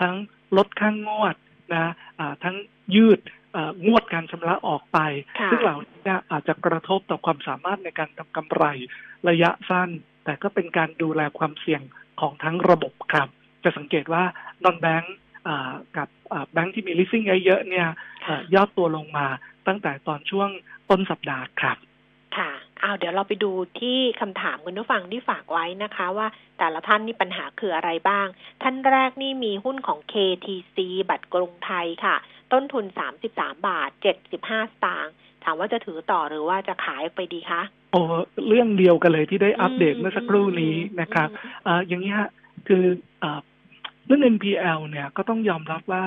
S9: ทั้งลดข้างงวดนะทั้งยืด งวดการชำระออกไป ซึ่งเหล่านี้อาจจะกระทบต่อความสามารถในการทำกำไรระยะสั้น แต่ก็เป็นการดูแลความเสี่ยงของทั้งระบบครับ จะสังเกตว่านอนแบงก์กับแบงก์ที่มี leasing เยอะๆเนี่ยยอดตัวลงมาตั้งแต่ตอนช่วงต้นสัปดาห์ครับ
S1: ค่ะเอาเดี๋ยวเราไปดูที่คำถามคุณผู้ฟังที่ฝากไว้นะคะ ว่าแต่ละท่านนี่ปัญหาคืออะไรบ้าง ท่านแรกนี่มีหุ้นของ KTC บัตรกรุงไทยค่ะต้นทุน 33 บาท 75สตางค์ถามว่าจะถือต่อหรือว่าจะขายไปดีคะ
S9: โอ้เรื่องเดียวกันเลยที่ได้อัปเดตเมื่อสักครู่นี้นะครับออย่างนี้คืออเรื่อง NPL เนี่ยก็ต้องยอมรับว่า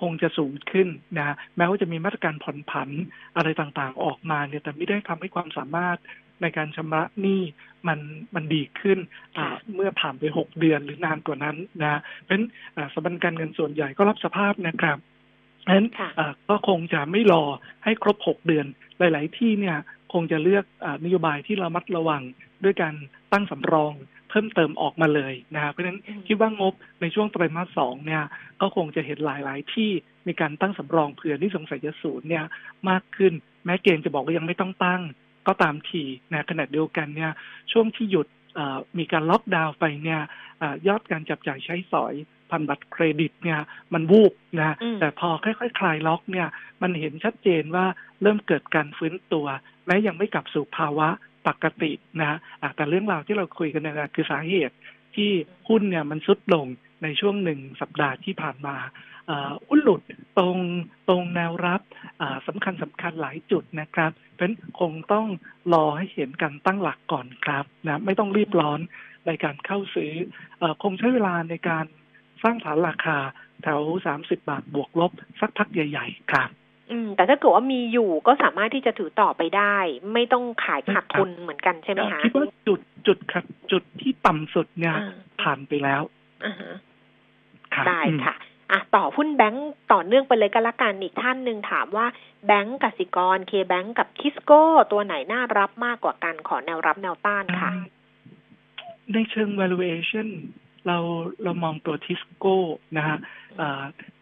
S9: คงจะสูงขึ้นนะแม้ว่าจะมีมาตรการผ่อนผันอะไรต่างๆออกมาเนี่ยแต่ไม่ได้ทำให้ความสามารถในการชำระหนี้มันมันดีขึ้นเมื่อผ่านไปหกเดือนหรือนานกว่านั้นนะเพราะฉะนั้นสถาบันการเงินส่วนใหญ่ก็รับสภาพนะครับเพราะฉะ นั้นก็คงจะไม่รอให้ครบหกเดือน หลาย ๆ ที่เนี่ยคงจะเลือกอนโยบายที่ระมัดระวังด้วยการตั้งสำรองเพิ่มเติมออกมาเลยนะเพราะฉะนั้นคิดว่างบในช่วงไตรมาสสองเนี่ยก็คงจะเห็นหลาย ๆ ที่มีการตั้งสำรองเผื่อที่สงสัยจะศูนย์เนี่ยมากขึ้น แม้เกณฑ์จะบอกว่ายังไม่ต้องตั้ง ก็ตามทีนะขณะเดียวกันเนี่ยช่วงที่หยุดมีการล็อกดาวน์ไปเนี่ยยอดการจับจ่ายใช้สอย พันบัตรเครดิตเนี่ยมันวูบนะแต่พอค่อยๆ คลายล็อกเนี่ยมันเห็นชัดเจนว่าเริ่มเกิดการฟื้นตัว แม้ยังไม่กลับสู่ภาวะปกตินะแต่เรื่องราวที่เราคุยกันเนี่ยคือสาเหตุที่หุ้นเนี่ยมันซุดลงในช่วงหนึ่งสัปดาห์ที่ผ่านมาหุ้นหลุดตรงตรงแนวรับสำคัญสำคัญหลายจุดนะครับ เพราะคงต้องรอให้เห็นการตั้งหลักก่อนครับนะไม่ต้องรีบร้อนในการเข้าซื้ออคงใช้เวลาในการ สร้างฐานราคาแถวสามสิบบาทบวกลบสักพักใหญ่ ๆ ครับ
S1: อืมแต่ถ้าเกิดว่ามีอยู่ก็สามารถที่จะถือต่อไปได้ ไม่ต้องขายขาดทุนเหมือนกันใช่ไหมคะ
S9: คิดว่าจุดจุดครับจุดที่ต่ำสุดเนี่ยผ่านไปแล้ว
S1: ได้ค่ะอะต่อหุ้นแบงก์ต่อเนื่องไปเลยก็แล้วกันอีกท่านหนึ่งถามว่าแบงก์กสิกรเคแบงก์กับทิสโก้ตัวไหนน่ารับมากกว่ากันขอแนวรับแนวต้านค่ะ
S9: ในเชิง valuation เราเรามองตัวทิสโก้นะฮะ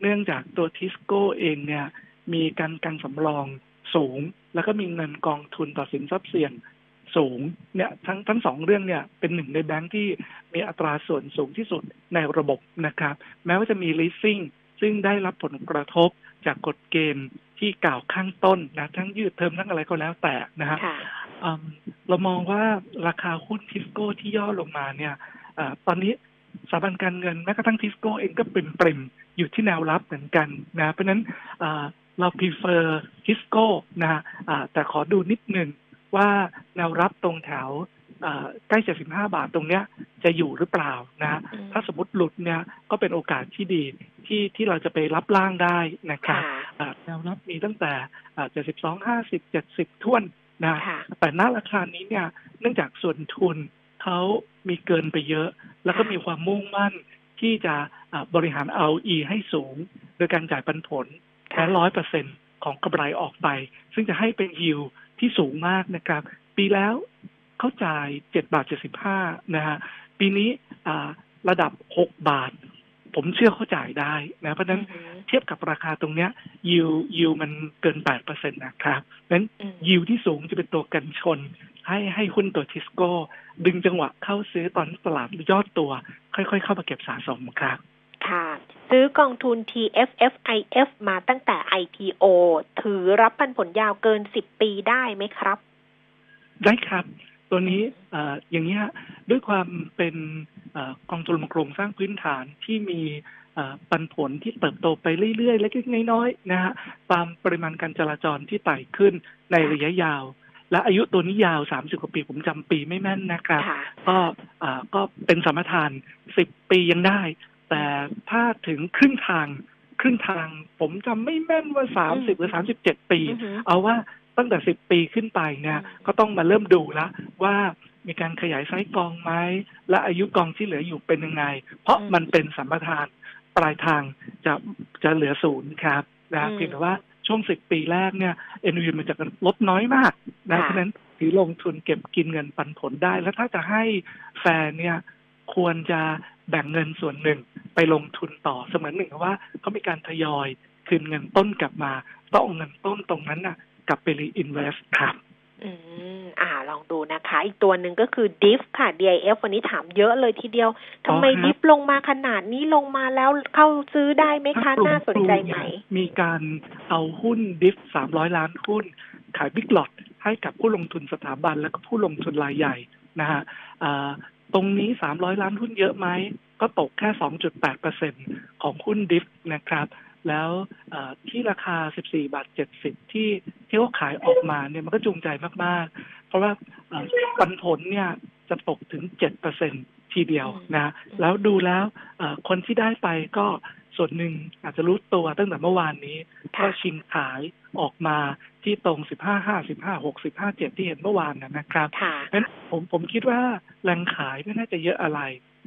S9: เนื่องจากตัวทิสโก้เองเนี่ยมีการกันสำรองสูง แล้วก็มีเงินกองทุนต่อสินทรัพย์เสี่ยงสูงเนี่ยทั้งทั้งสองเรื่องเนี่ยเป็นหนึ่งในแบงค์ที่มีอัตราส่วนสูงที่สุดในระบบนะครับ แม้ว่าจะมี leasing ซึ่งได้รับผลกระทบจากกฎเกณฑ์ที่กล่าวข้างต้นนะทั้งยืดเทอมทั้งอะไรก็แล้วแต่นะฮะเรามองว่าราคาหุ้นทิสโก้ที่ย่อลงมาเนี่ยอตอนนี้ สถาบันการเงินแม้กระทั่งทิสโก้เองก็เป็นปริมอยู่ที่แนวรับเหมือนกันนะเพราะนั้นเรา prefer ทิสโก้นะแต่ขอดูนิดหนึ่งว่าแนวรับตรงแถวใกล้ 75 บาทตรงเนี้ยจะอยู่หรือเปล่านะ ถ้าสมมติหลุดเนี่ยก็เป็นโอกาสที่ดีที่ที่เราจะไปรับล่างได้นะครับแนวรับมีตั้งแต่ 72 50 70 ท่วนนะ แต่ณราคานี้เนี่ย เนื่องจากส่วนทุนเขา มีเกินไปเยอะ แล้วก็มีความมุ่งมั่นที่จะบริหารเอาอีให้สูง โดยการจ่ายปันผลแค่ร้อยเปอร์เซ็นของกำไรออกไป ซึ่งจะให้เป็นยิวที่สูงมากนะครับ ปีแล้วเขาจ่ายเจ็ดบาทเจ็ดสิบห้านะฮะปีนี้ระดับหกบาท ผมเชื่อเขาจ่ายได้นะเพราะฉะนั้นเทียบกับราคาตรงเนี้ยยิวยิวมันเกินแปดเปอร์เซ็นตนะครับนั้นยิวที่สูงจะเป็นตัวกันชน ให้ให้หุ้นตัวทิสโก้ ดึงจังหวะเข้าซื้อตอนตลาดยอดตัว ค่อยๆ เข้ามาเก็บสะสมครับ
S1: ค่ะ ซื้อกองทุน TFFIF มาตั้งแต่ IPO ถือรับปันผลยาวเกินสิบปีได้ไหมครับ
S9: ได้ครับ ตัวนี้ออย่างนี้ด้วยความเป็นอกองทุนโครงสร้างพื้นฐานที่มีปันผลที่เติบโตไปเรื่อยๆเล็กๆน้อยๆนะฮะตามปริมาณการจราจรที่ไต่ขึ้นในระยะยาว และอายุตัวนี้ยาวสามสิบกว่าปีผมจำปีไม่แม่นนะครับก็ก็เป็นสมรทานสิบปียังได้ แต่ถ้าถึงครึ่งทางครึ่งทางผมจำไม่แม่นว่าสามสิบหรือสามสิบเจ็ดปี เอาว่า ตั้งแต่สิบปีขึ้นไปเนี่ยก็ต้องมาเริ่มดูแล้วว่ามีการขยายไซส์กองไหมและอายุกองที่เหลืออยู่เป็นยังไง เพราะมันเป็นสัมปทานปลายทางจะจะเหลือศูนย์ครับนะเพียงแต่ว่าช่วงสิบปีแรกเนี่ยเอ็นวีมันจะลดน้อยมากนะเพราะนั้นถือลงทุนเก็บกินเงินปันผลได้ แล้วถ้าจะให้แฟนเนี่ยควรจะแบ่งเงินส่วนหนึ่งไปลงทุนต่อเสมือนหนึ่งว่าเขามีการทยอยคืนเงินต้นกลับมาต้องเอาเงินต้นตรงนั้นน่ะ กลับไปรีอินเวสต์ครับ
S1: อืมอ่า ลองดูนะคะ อีกตัวหนึ่งก็คือดิฟค่ะ DIF วันนี้ถามเยอะเลยทีเดียวทำไมดิฟลงมาขนาดนี้ลงมาแล้วเข้าซื้อได้ไหมคะ น่าสนใจไหม
S9: มีการเอาหุ้นดิฟสามร้อยล้านหุ้น ขายบิ๊กหลอตให้กับผู้ลงทุนสถาบันและก็ผู้ลงทุนรายใหญ่นะฮะตรงนี้สามร้อยล้านหุ้นเยอะไหม ก็ตกแค่สองจุดแปดเปอร์เซ็นของหุ้นดิฟนะครับ แล้วที่ราคา 14 บาท 70 ที่ที่เขาขายออกมาเนี่ยมันก็จูงใจมาก ๆ เพราะว่าปันผลเนี่ยจะตกถึง 7%ทีเดียวนะแล้วดูแล้วคนที่ได้ไปก็ส่วนหนึ่งอาจจะรู้ตัวตั้งแต่เมื่อวานนี้ ก็ชิงขายออกมาที่ตรง 15 5 15 6 15 7 ที่เห็นเมื่อวานนะครับเพราะฉะนั้นผมผมคิดว่าแรงขายไม่น่าจะเยอะอะไร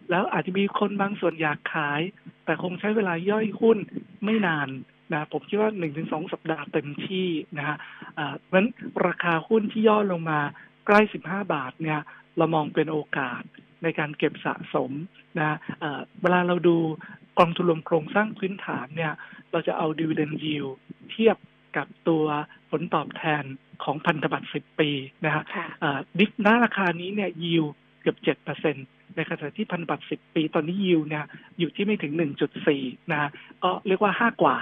S9: แล้วอาจจะมีคนบางส่วนอยากขาย แต่คงใช้เวลาย่อยหุ้นไม่นานนะผมคิดว่าหนึ่งถึงสองสัปดาห์เต็มที่นะฮะเพราะฉะนั้นราคาหุ้นที่ย่อลงมาใกล้สิบห้าบาทเนี่ย เรามองเป็นโอกาสในการเก็บสะสมนะเวลาเราดูกองทุนรวมโครงสร้างพื้นฐานเนี่ย เราจะเอาดิวเดนยิวเทียบกับตัวผลตอบแทนของพันธบัตรสิบปีนะฮะดิฟหน้าราคานี้เนี่ยยิวเกือบเจ็ดเปอร์เซ็นต ในขณะที่พันบัตรสิบปีตอนนี้ยิวเนี่ยอยู่ที่ไม่ถึงหนึ่งจุดสี่นะก็เรียกว่าห้ากว่า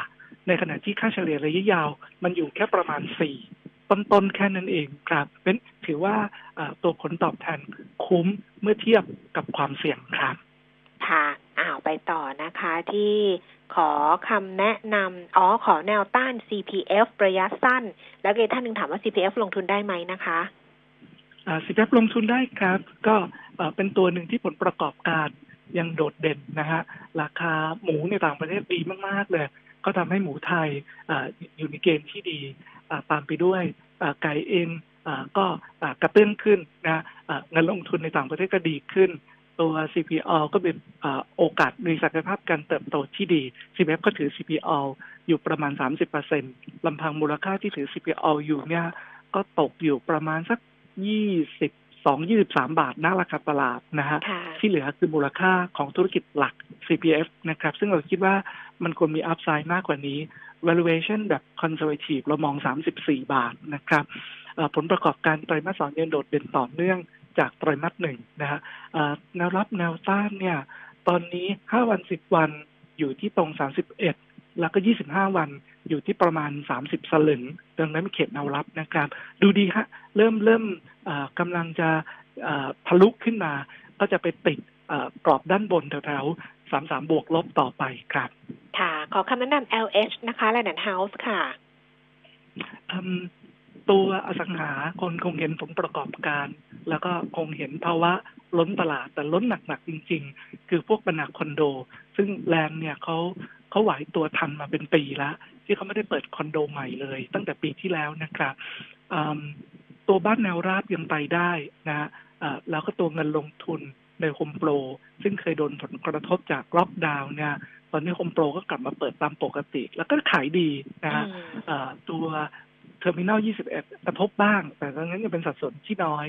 S9: ในขณะที่ค่าเฉลี่ยระยะยาว มันอยู่แค่ประมาณสี่ต้นๆ แค่นั้นเองครับเป็นถือว่าตัวผลตอบแทนคุ้มเมื่อเทียบกับความเสี่ยงครับ
S1: ค่ะอ้าวไปต่อนะคะที่ขอคำแนะนำอ๋อขอแนวต้าน CPF ระยะสั้น แล้วก็ท่านหนึ่งถามว่า CPF ลงทุนได้ไหมนะคะ
S9: สิครับลงทุนได้ครับ ก็เป็นตัวหนึ่งที่ผลประกอบการยังโดดเด่นนะฮะราคาหมูในต่างประเทศดีมาก ๆ เลย ก็ทำให้หมูไทยออยู่ในเกณฑ์ที่ดีตามไปด้วยไก่เองก็กระเตื้องขึ้นนะเงินลงทุนในต่างประเทศก็ดีขึ้น ตัว CPO ก็เป็นโอกาสมีศักยภาพการเติบโตที่ดี CPF ก็ถือ CPO อยู่ประมาณ 30%ลำพังมูลค่าที่ถือ CPO อยู่เนี่ยก็ตกอยู่ประมาณสัก ยี่สิบสองยี่สิบสามบาทหน้าราคาตลาดนะฮะที่เหลือคือมูลค่าของธุรกิจหลัก CPF นะครับ ซึ่งเราคิดว่ามันควรมีอัพไซด์มากกว่านี้ valuation แบบ conservative เรามอง 34 บาทนะครับผลประกอบการไตรมาสสองยังโดดเด่นต่อเนื่องจากไตรมาสหนึ่งนะฮะแนวรับแนวต้านเนี่ย ตอนนี้ 5 วัน 10 วันอยู่ที่ตรง 31 แล้วก็ 25 วัน อยู่ที่ประมาณ 30 สลึง ดังนั้นเขตแนวรับนะครับ ดูดีฮะ เริ่มเริ่มกำลังจะทะลุขึ้นมา ก็จะไปติดกรอบด้านบนแถวๆสามสามบวกลบต่อไปครับ
S1: ค่ะ ขอคำแนะนำ LH นะคะ Land House ค่ะ
S9: ตัวอสังหาคนคงเห็นผลประกอบการ แล้วก็คงเห็นภาวะล้นตลาดแต่ล้นหนักๆจริง ๆ คือพวกบรรดาคอนโด ซึ่ง Land เนี่ยเขาเขาไหวตัวทันมาเป็นปีแล้ว ที่เขาไม่ได้เปิดคอนโดใหม่เลย ตั้งแต่ปีที่แล้วนะครับตัวบ้านแนวราบยังไปได้นะฮะแล้วก็ตัวเงินลงทุนใน HomePro ซึ่งเคยโดนผลกระทบจากล็อกดาวน์เนี่ยตอนนี้ HomePro ก็กลับมาเปิดตามปกติ แล้วก็ขายดีนะฮะตัว Terminal 21 กระทบบ้าง แต่ตอนนั้นยังเป็นสัดส่วนที่น้อย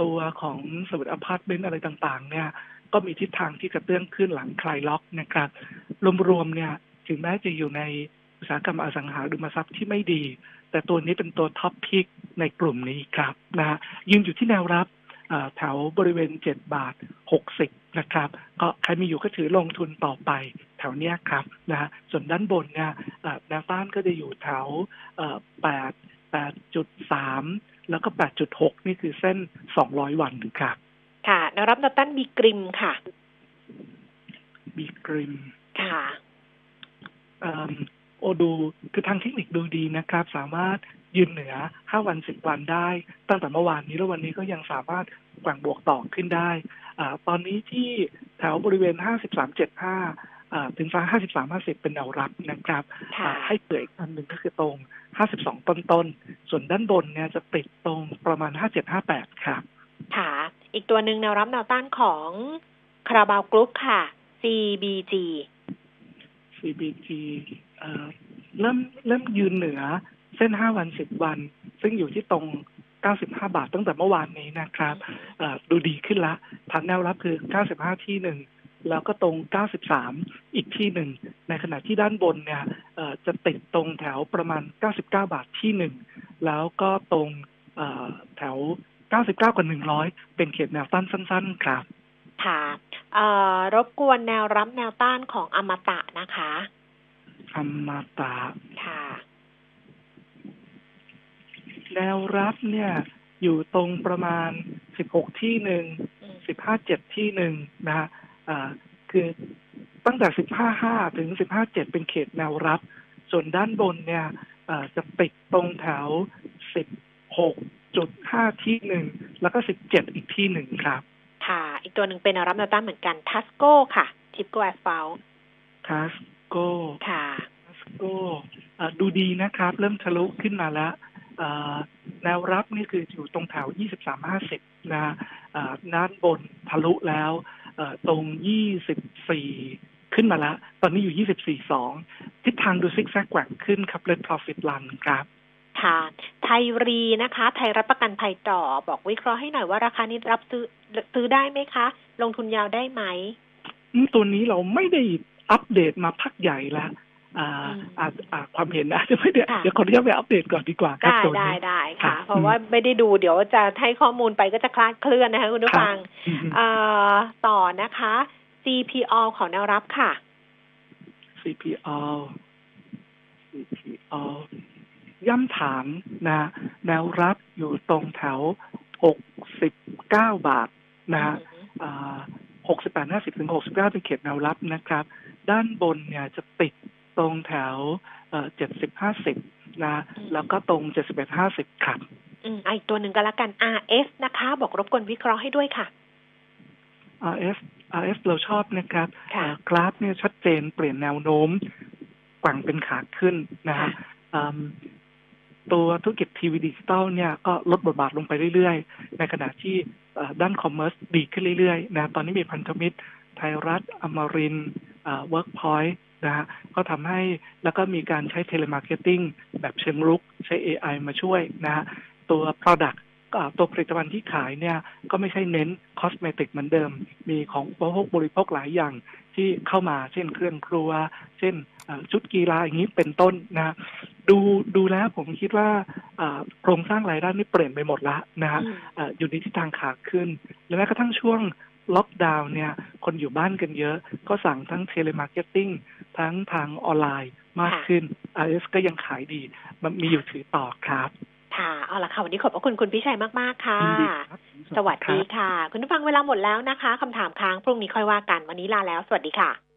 S9: ตัวของ service apartment อะไรต่างๆ เนี่ย ก็มีทิศทางที่กระเตื้องขึ้นหลังคลายล็อกนะครับ รวมๆ เนี่ย ถึงแม้จะอยู่ใน อุตสาหกรรมอสังหาริมทรัพย์ที่ไม่ดี แต่ตัวนี้เป็นตัว top pick ในกลุ่มนี้ครับนะฮะยืนอยู่ที่แนวรับแถวบริเวณ 7 บาท 60 นะครับ ก็ใครมีอยู่ก็ถือลงทุนต่อไปแถวเนี้ยครับนะฮะส่วนด้านบนเนี่ยแนวต้านก็จะอยู่แถว8 8.3 แล้วก็ 8.6 นี่คือเส้น 200 วันครับ
S1: ค่ะแนวรับแนวต้านบีกริมค่ะ
S9: บีกริม
S1: ค่ะ
S9: โอดูคือทางเทคนิคดูดีนะครับ สามารถยืนเหนือ 5 วัน 10 วันได้ ตั้งแต่เมื่อวานนี้แล้ววันนี้ก็ยังสามารถแกว่งบวกต่อขึ้นได้อตอนนี้ที่แถวบริเวณ 53.75 ถึงฟ้า 53.50 เป็นแนวรับนะครับ ให้เกิดอีกอันหนึ่งก็คือตรง 52 ต้นๆส่วนด้านบนเนี่ยจะติดตรงประมาณ 5758 ครับ
S1: ค่ะ อีกตัวหนึ่งแนวรับแนวต้านของคาราบาวกรุ๊ปค่ะ CBG
S9: CBG เริ่มเริ่มยืนเหนือเส้น5วัน10วัน ซึ่งอยู่ที่ตรง 95 บาทตั้งแต่เมื่อวานนี้นะครับดูดีขึ้นละผ่านแนวรับคือ 95 ที่หนึ่งแล้วก็ตรง 93 อีกที่หนึ่ง ในขณะที่ด้านบนเนี่ยจะติดตรงแถวประมาณ 99 บาทที่หนึ่ง แล้วก็ตรงแถว 99 กับ 100 เป็นเขตแนวต้านสั้น ๆ ครับ
S1: ค่ะรบกวนแนวรับแนวต้านของอมตะนะคะ
S9: อมตะ
S1: ค่ะ
S9: แนวรับเนี่ย อยู่ตรงประมาณสิบหกที่หนึ่งสิบห้าเจ็ดที่หนึ่งนะฮะคือตั้งแต่สิบห้าห้าถึงสิบห้าเจ็ดเป็นเขตแนวรับ ส่วนด้านบนเนี่ยจะติดตรงแถวสิบหกจุดห้าที่หนึ่งแล้วก็สิบเจ็ดอีกที่หนึ่งครับ
S1: ค่ะ อีกตัวหนึ่งเป็นแนวรับแนวต้านเหมือนกันทัสโก้ค่ะ
S9: Tipco Asphalt TASCO
S1: ค่ะ
S9: TASCO ดูดีนะครับ เริ่มทะลุขึ้นมาแล้วแนวรับนี่คืออยู่ตรงแถว 23.50 นะด้านบนทะลุแล้วตรง 24 ขึ้นมาแล้วตอนนี้อยู่ 24.2 ทิศทางดูซิกแซกแกว่งขึ้นครับเลด profit run ครับ
S1: ค่ะ ไทยรีนะคะ ไทยรับประกันภัยต่อ บอกวิเคราะห์ให้หน่อยว่าราคานี้รับซื้อซื้อได้ไหมคะ ลงทุนยาวได้ไหม
S9: ตัวนี้เราไม่ได้ อัปเดตมาพักใหญ่แล้วอ่าอ่าความเห็นนะไม่เดี๋ยวเดี๋ยวขออนุญาตไปอัปเดตก่อนดีกว่า
S1: ได้ได้ได้ค่ะ เพราะว่าไม่ได้ดูเดี๋ยวจะให้ข้อมูลไปก็จะคลาดเคลื่อนนะคะคุณผู้ฟังต่อนะคะ CPO ของแนวรับค่ะ
S9: CPO CPO ย่ำฐานนะ แนวรับอยู่ตรงแถวหกสิบเก้าบาทนะฮะหกสิบแปดห้า สิบถึงหกสิบเก้าเป็นเขตแนวรับนะครับ ด้านบนเนี่ยจะติดตรงแถวเจ็ดสิบห้าสิบนะ แล้วก็ตรงเจ็ดสิบเอ็ดห้าสิบครับ
S1: อืมอีกตัวหนึ่งก็แล้วกัน RS นะคะ บอกรบกวนวิเคราะห์ให้ด้วยค่ะ
S9: RS RS เราชอบนะครับกราฟเนี่ยชัดเจนเปลี่ยนแนวโน้มแกว่งเป็นขาขึ้นนะฮะ ตัวธุรกิจทีวีดิจิตอลเนี่ยก็ลดบทบาทลงไปเรื่อยๆ ในขณะที่ด้าน commerce ดีขึ้นเรื่อยๆนะตอนนี้มีพันธมิตร ไทยรัฐ อมรินทร์กพอยต์นะฮะก็ทำให้แล้วก็มีการใช้ telemarketing แบบเชิงรุกใช้ AI มาช่วยนะฮะตัว Product ตัวผลิตภัณฑ์ที่ขายเนี่ยก็ไม่ใช่เน้น cosmetic เหมือนเดิม มีของอุปโภคบริโภคหลายอย่าง ที่เข้ามาเช่นเครื่องครัว เช่นชุดกีฬาอย่างนี้เป็นต้นนะดูดูแล้วผมคิดว่าโครงสร้างรายได้นี่เปลี่ยนไปหมดละนะฮะอยู่ในทิศทางขาขึ้น และแม้กระทั่งช่วงล็อกดาวน์เนี่ยคนอยู่บ้านกันเยอะ ก็สั่งทั้ง telemarketing ทั้งทางออนไลน์มากขึ้น RS ก็ยังขายดี มันมีอยู่ถือต่อครับ
S1: ค่ะ เอาละค่ะ วันนี้ขอบพระคุณคุณพิชัยมาก ๆ ค่ะ สวัสดีค่ะ คุณผู้ฟังเวลาหมดแล้วนะคะ คำถามค้างพรุ่งนี้ค่อยว่ากัน วันนี้ลาแล้ว สวัสดีค่ะ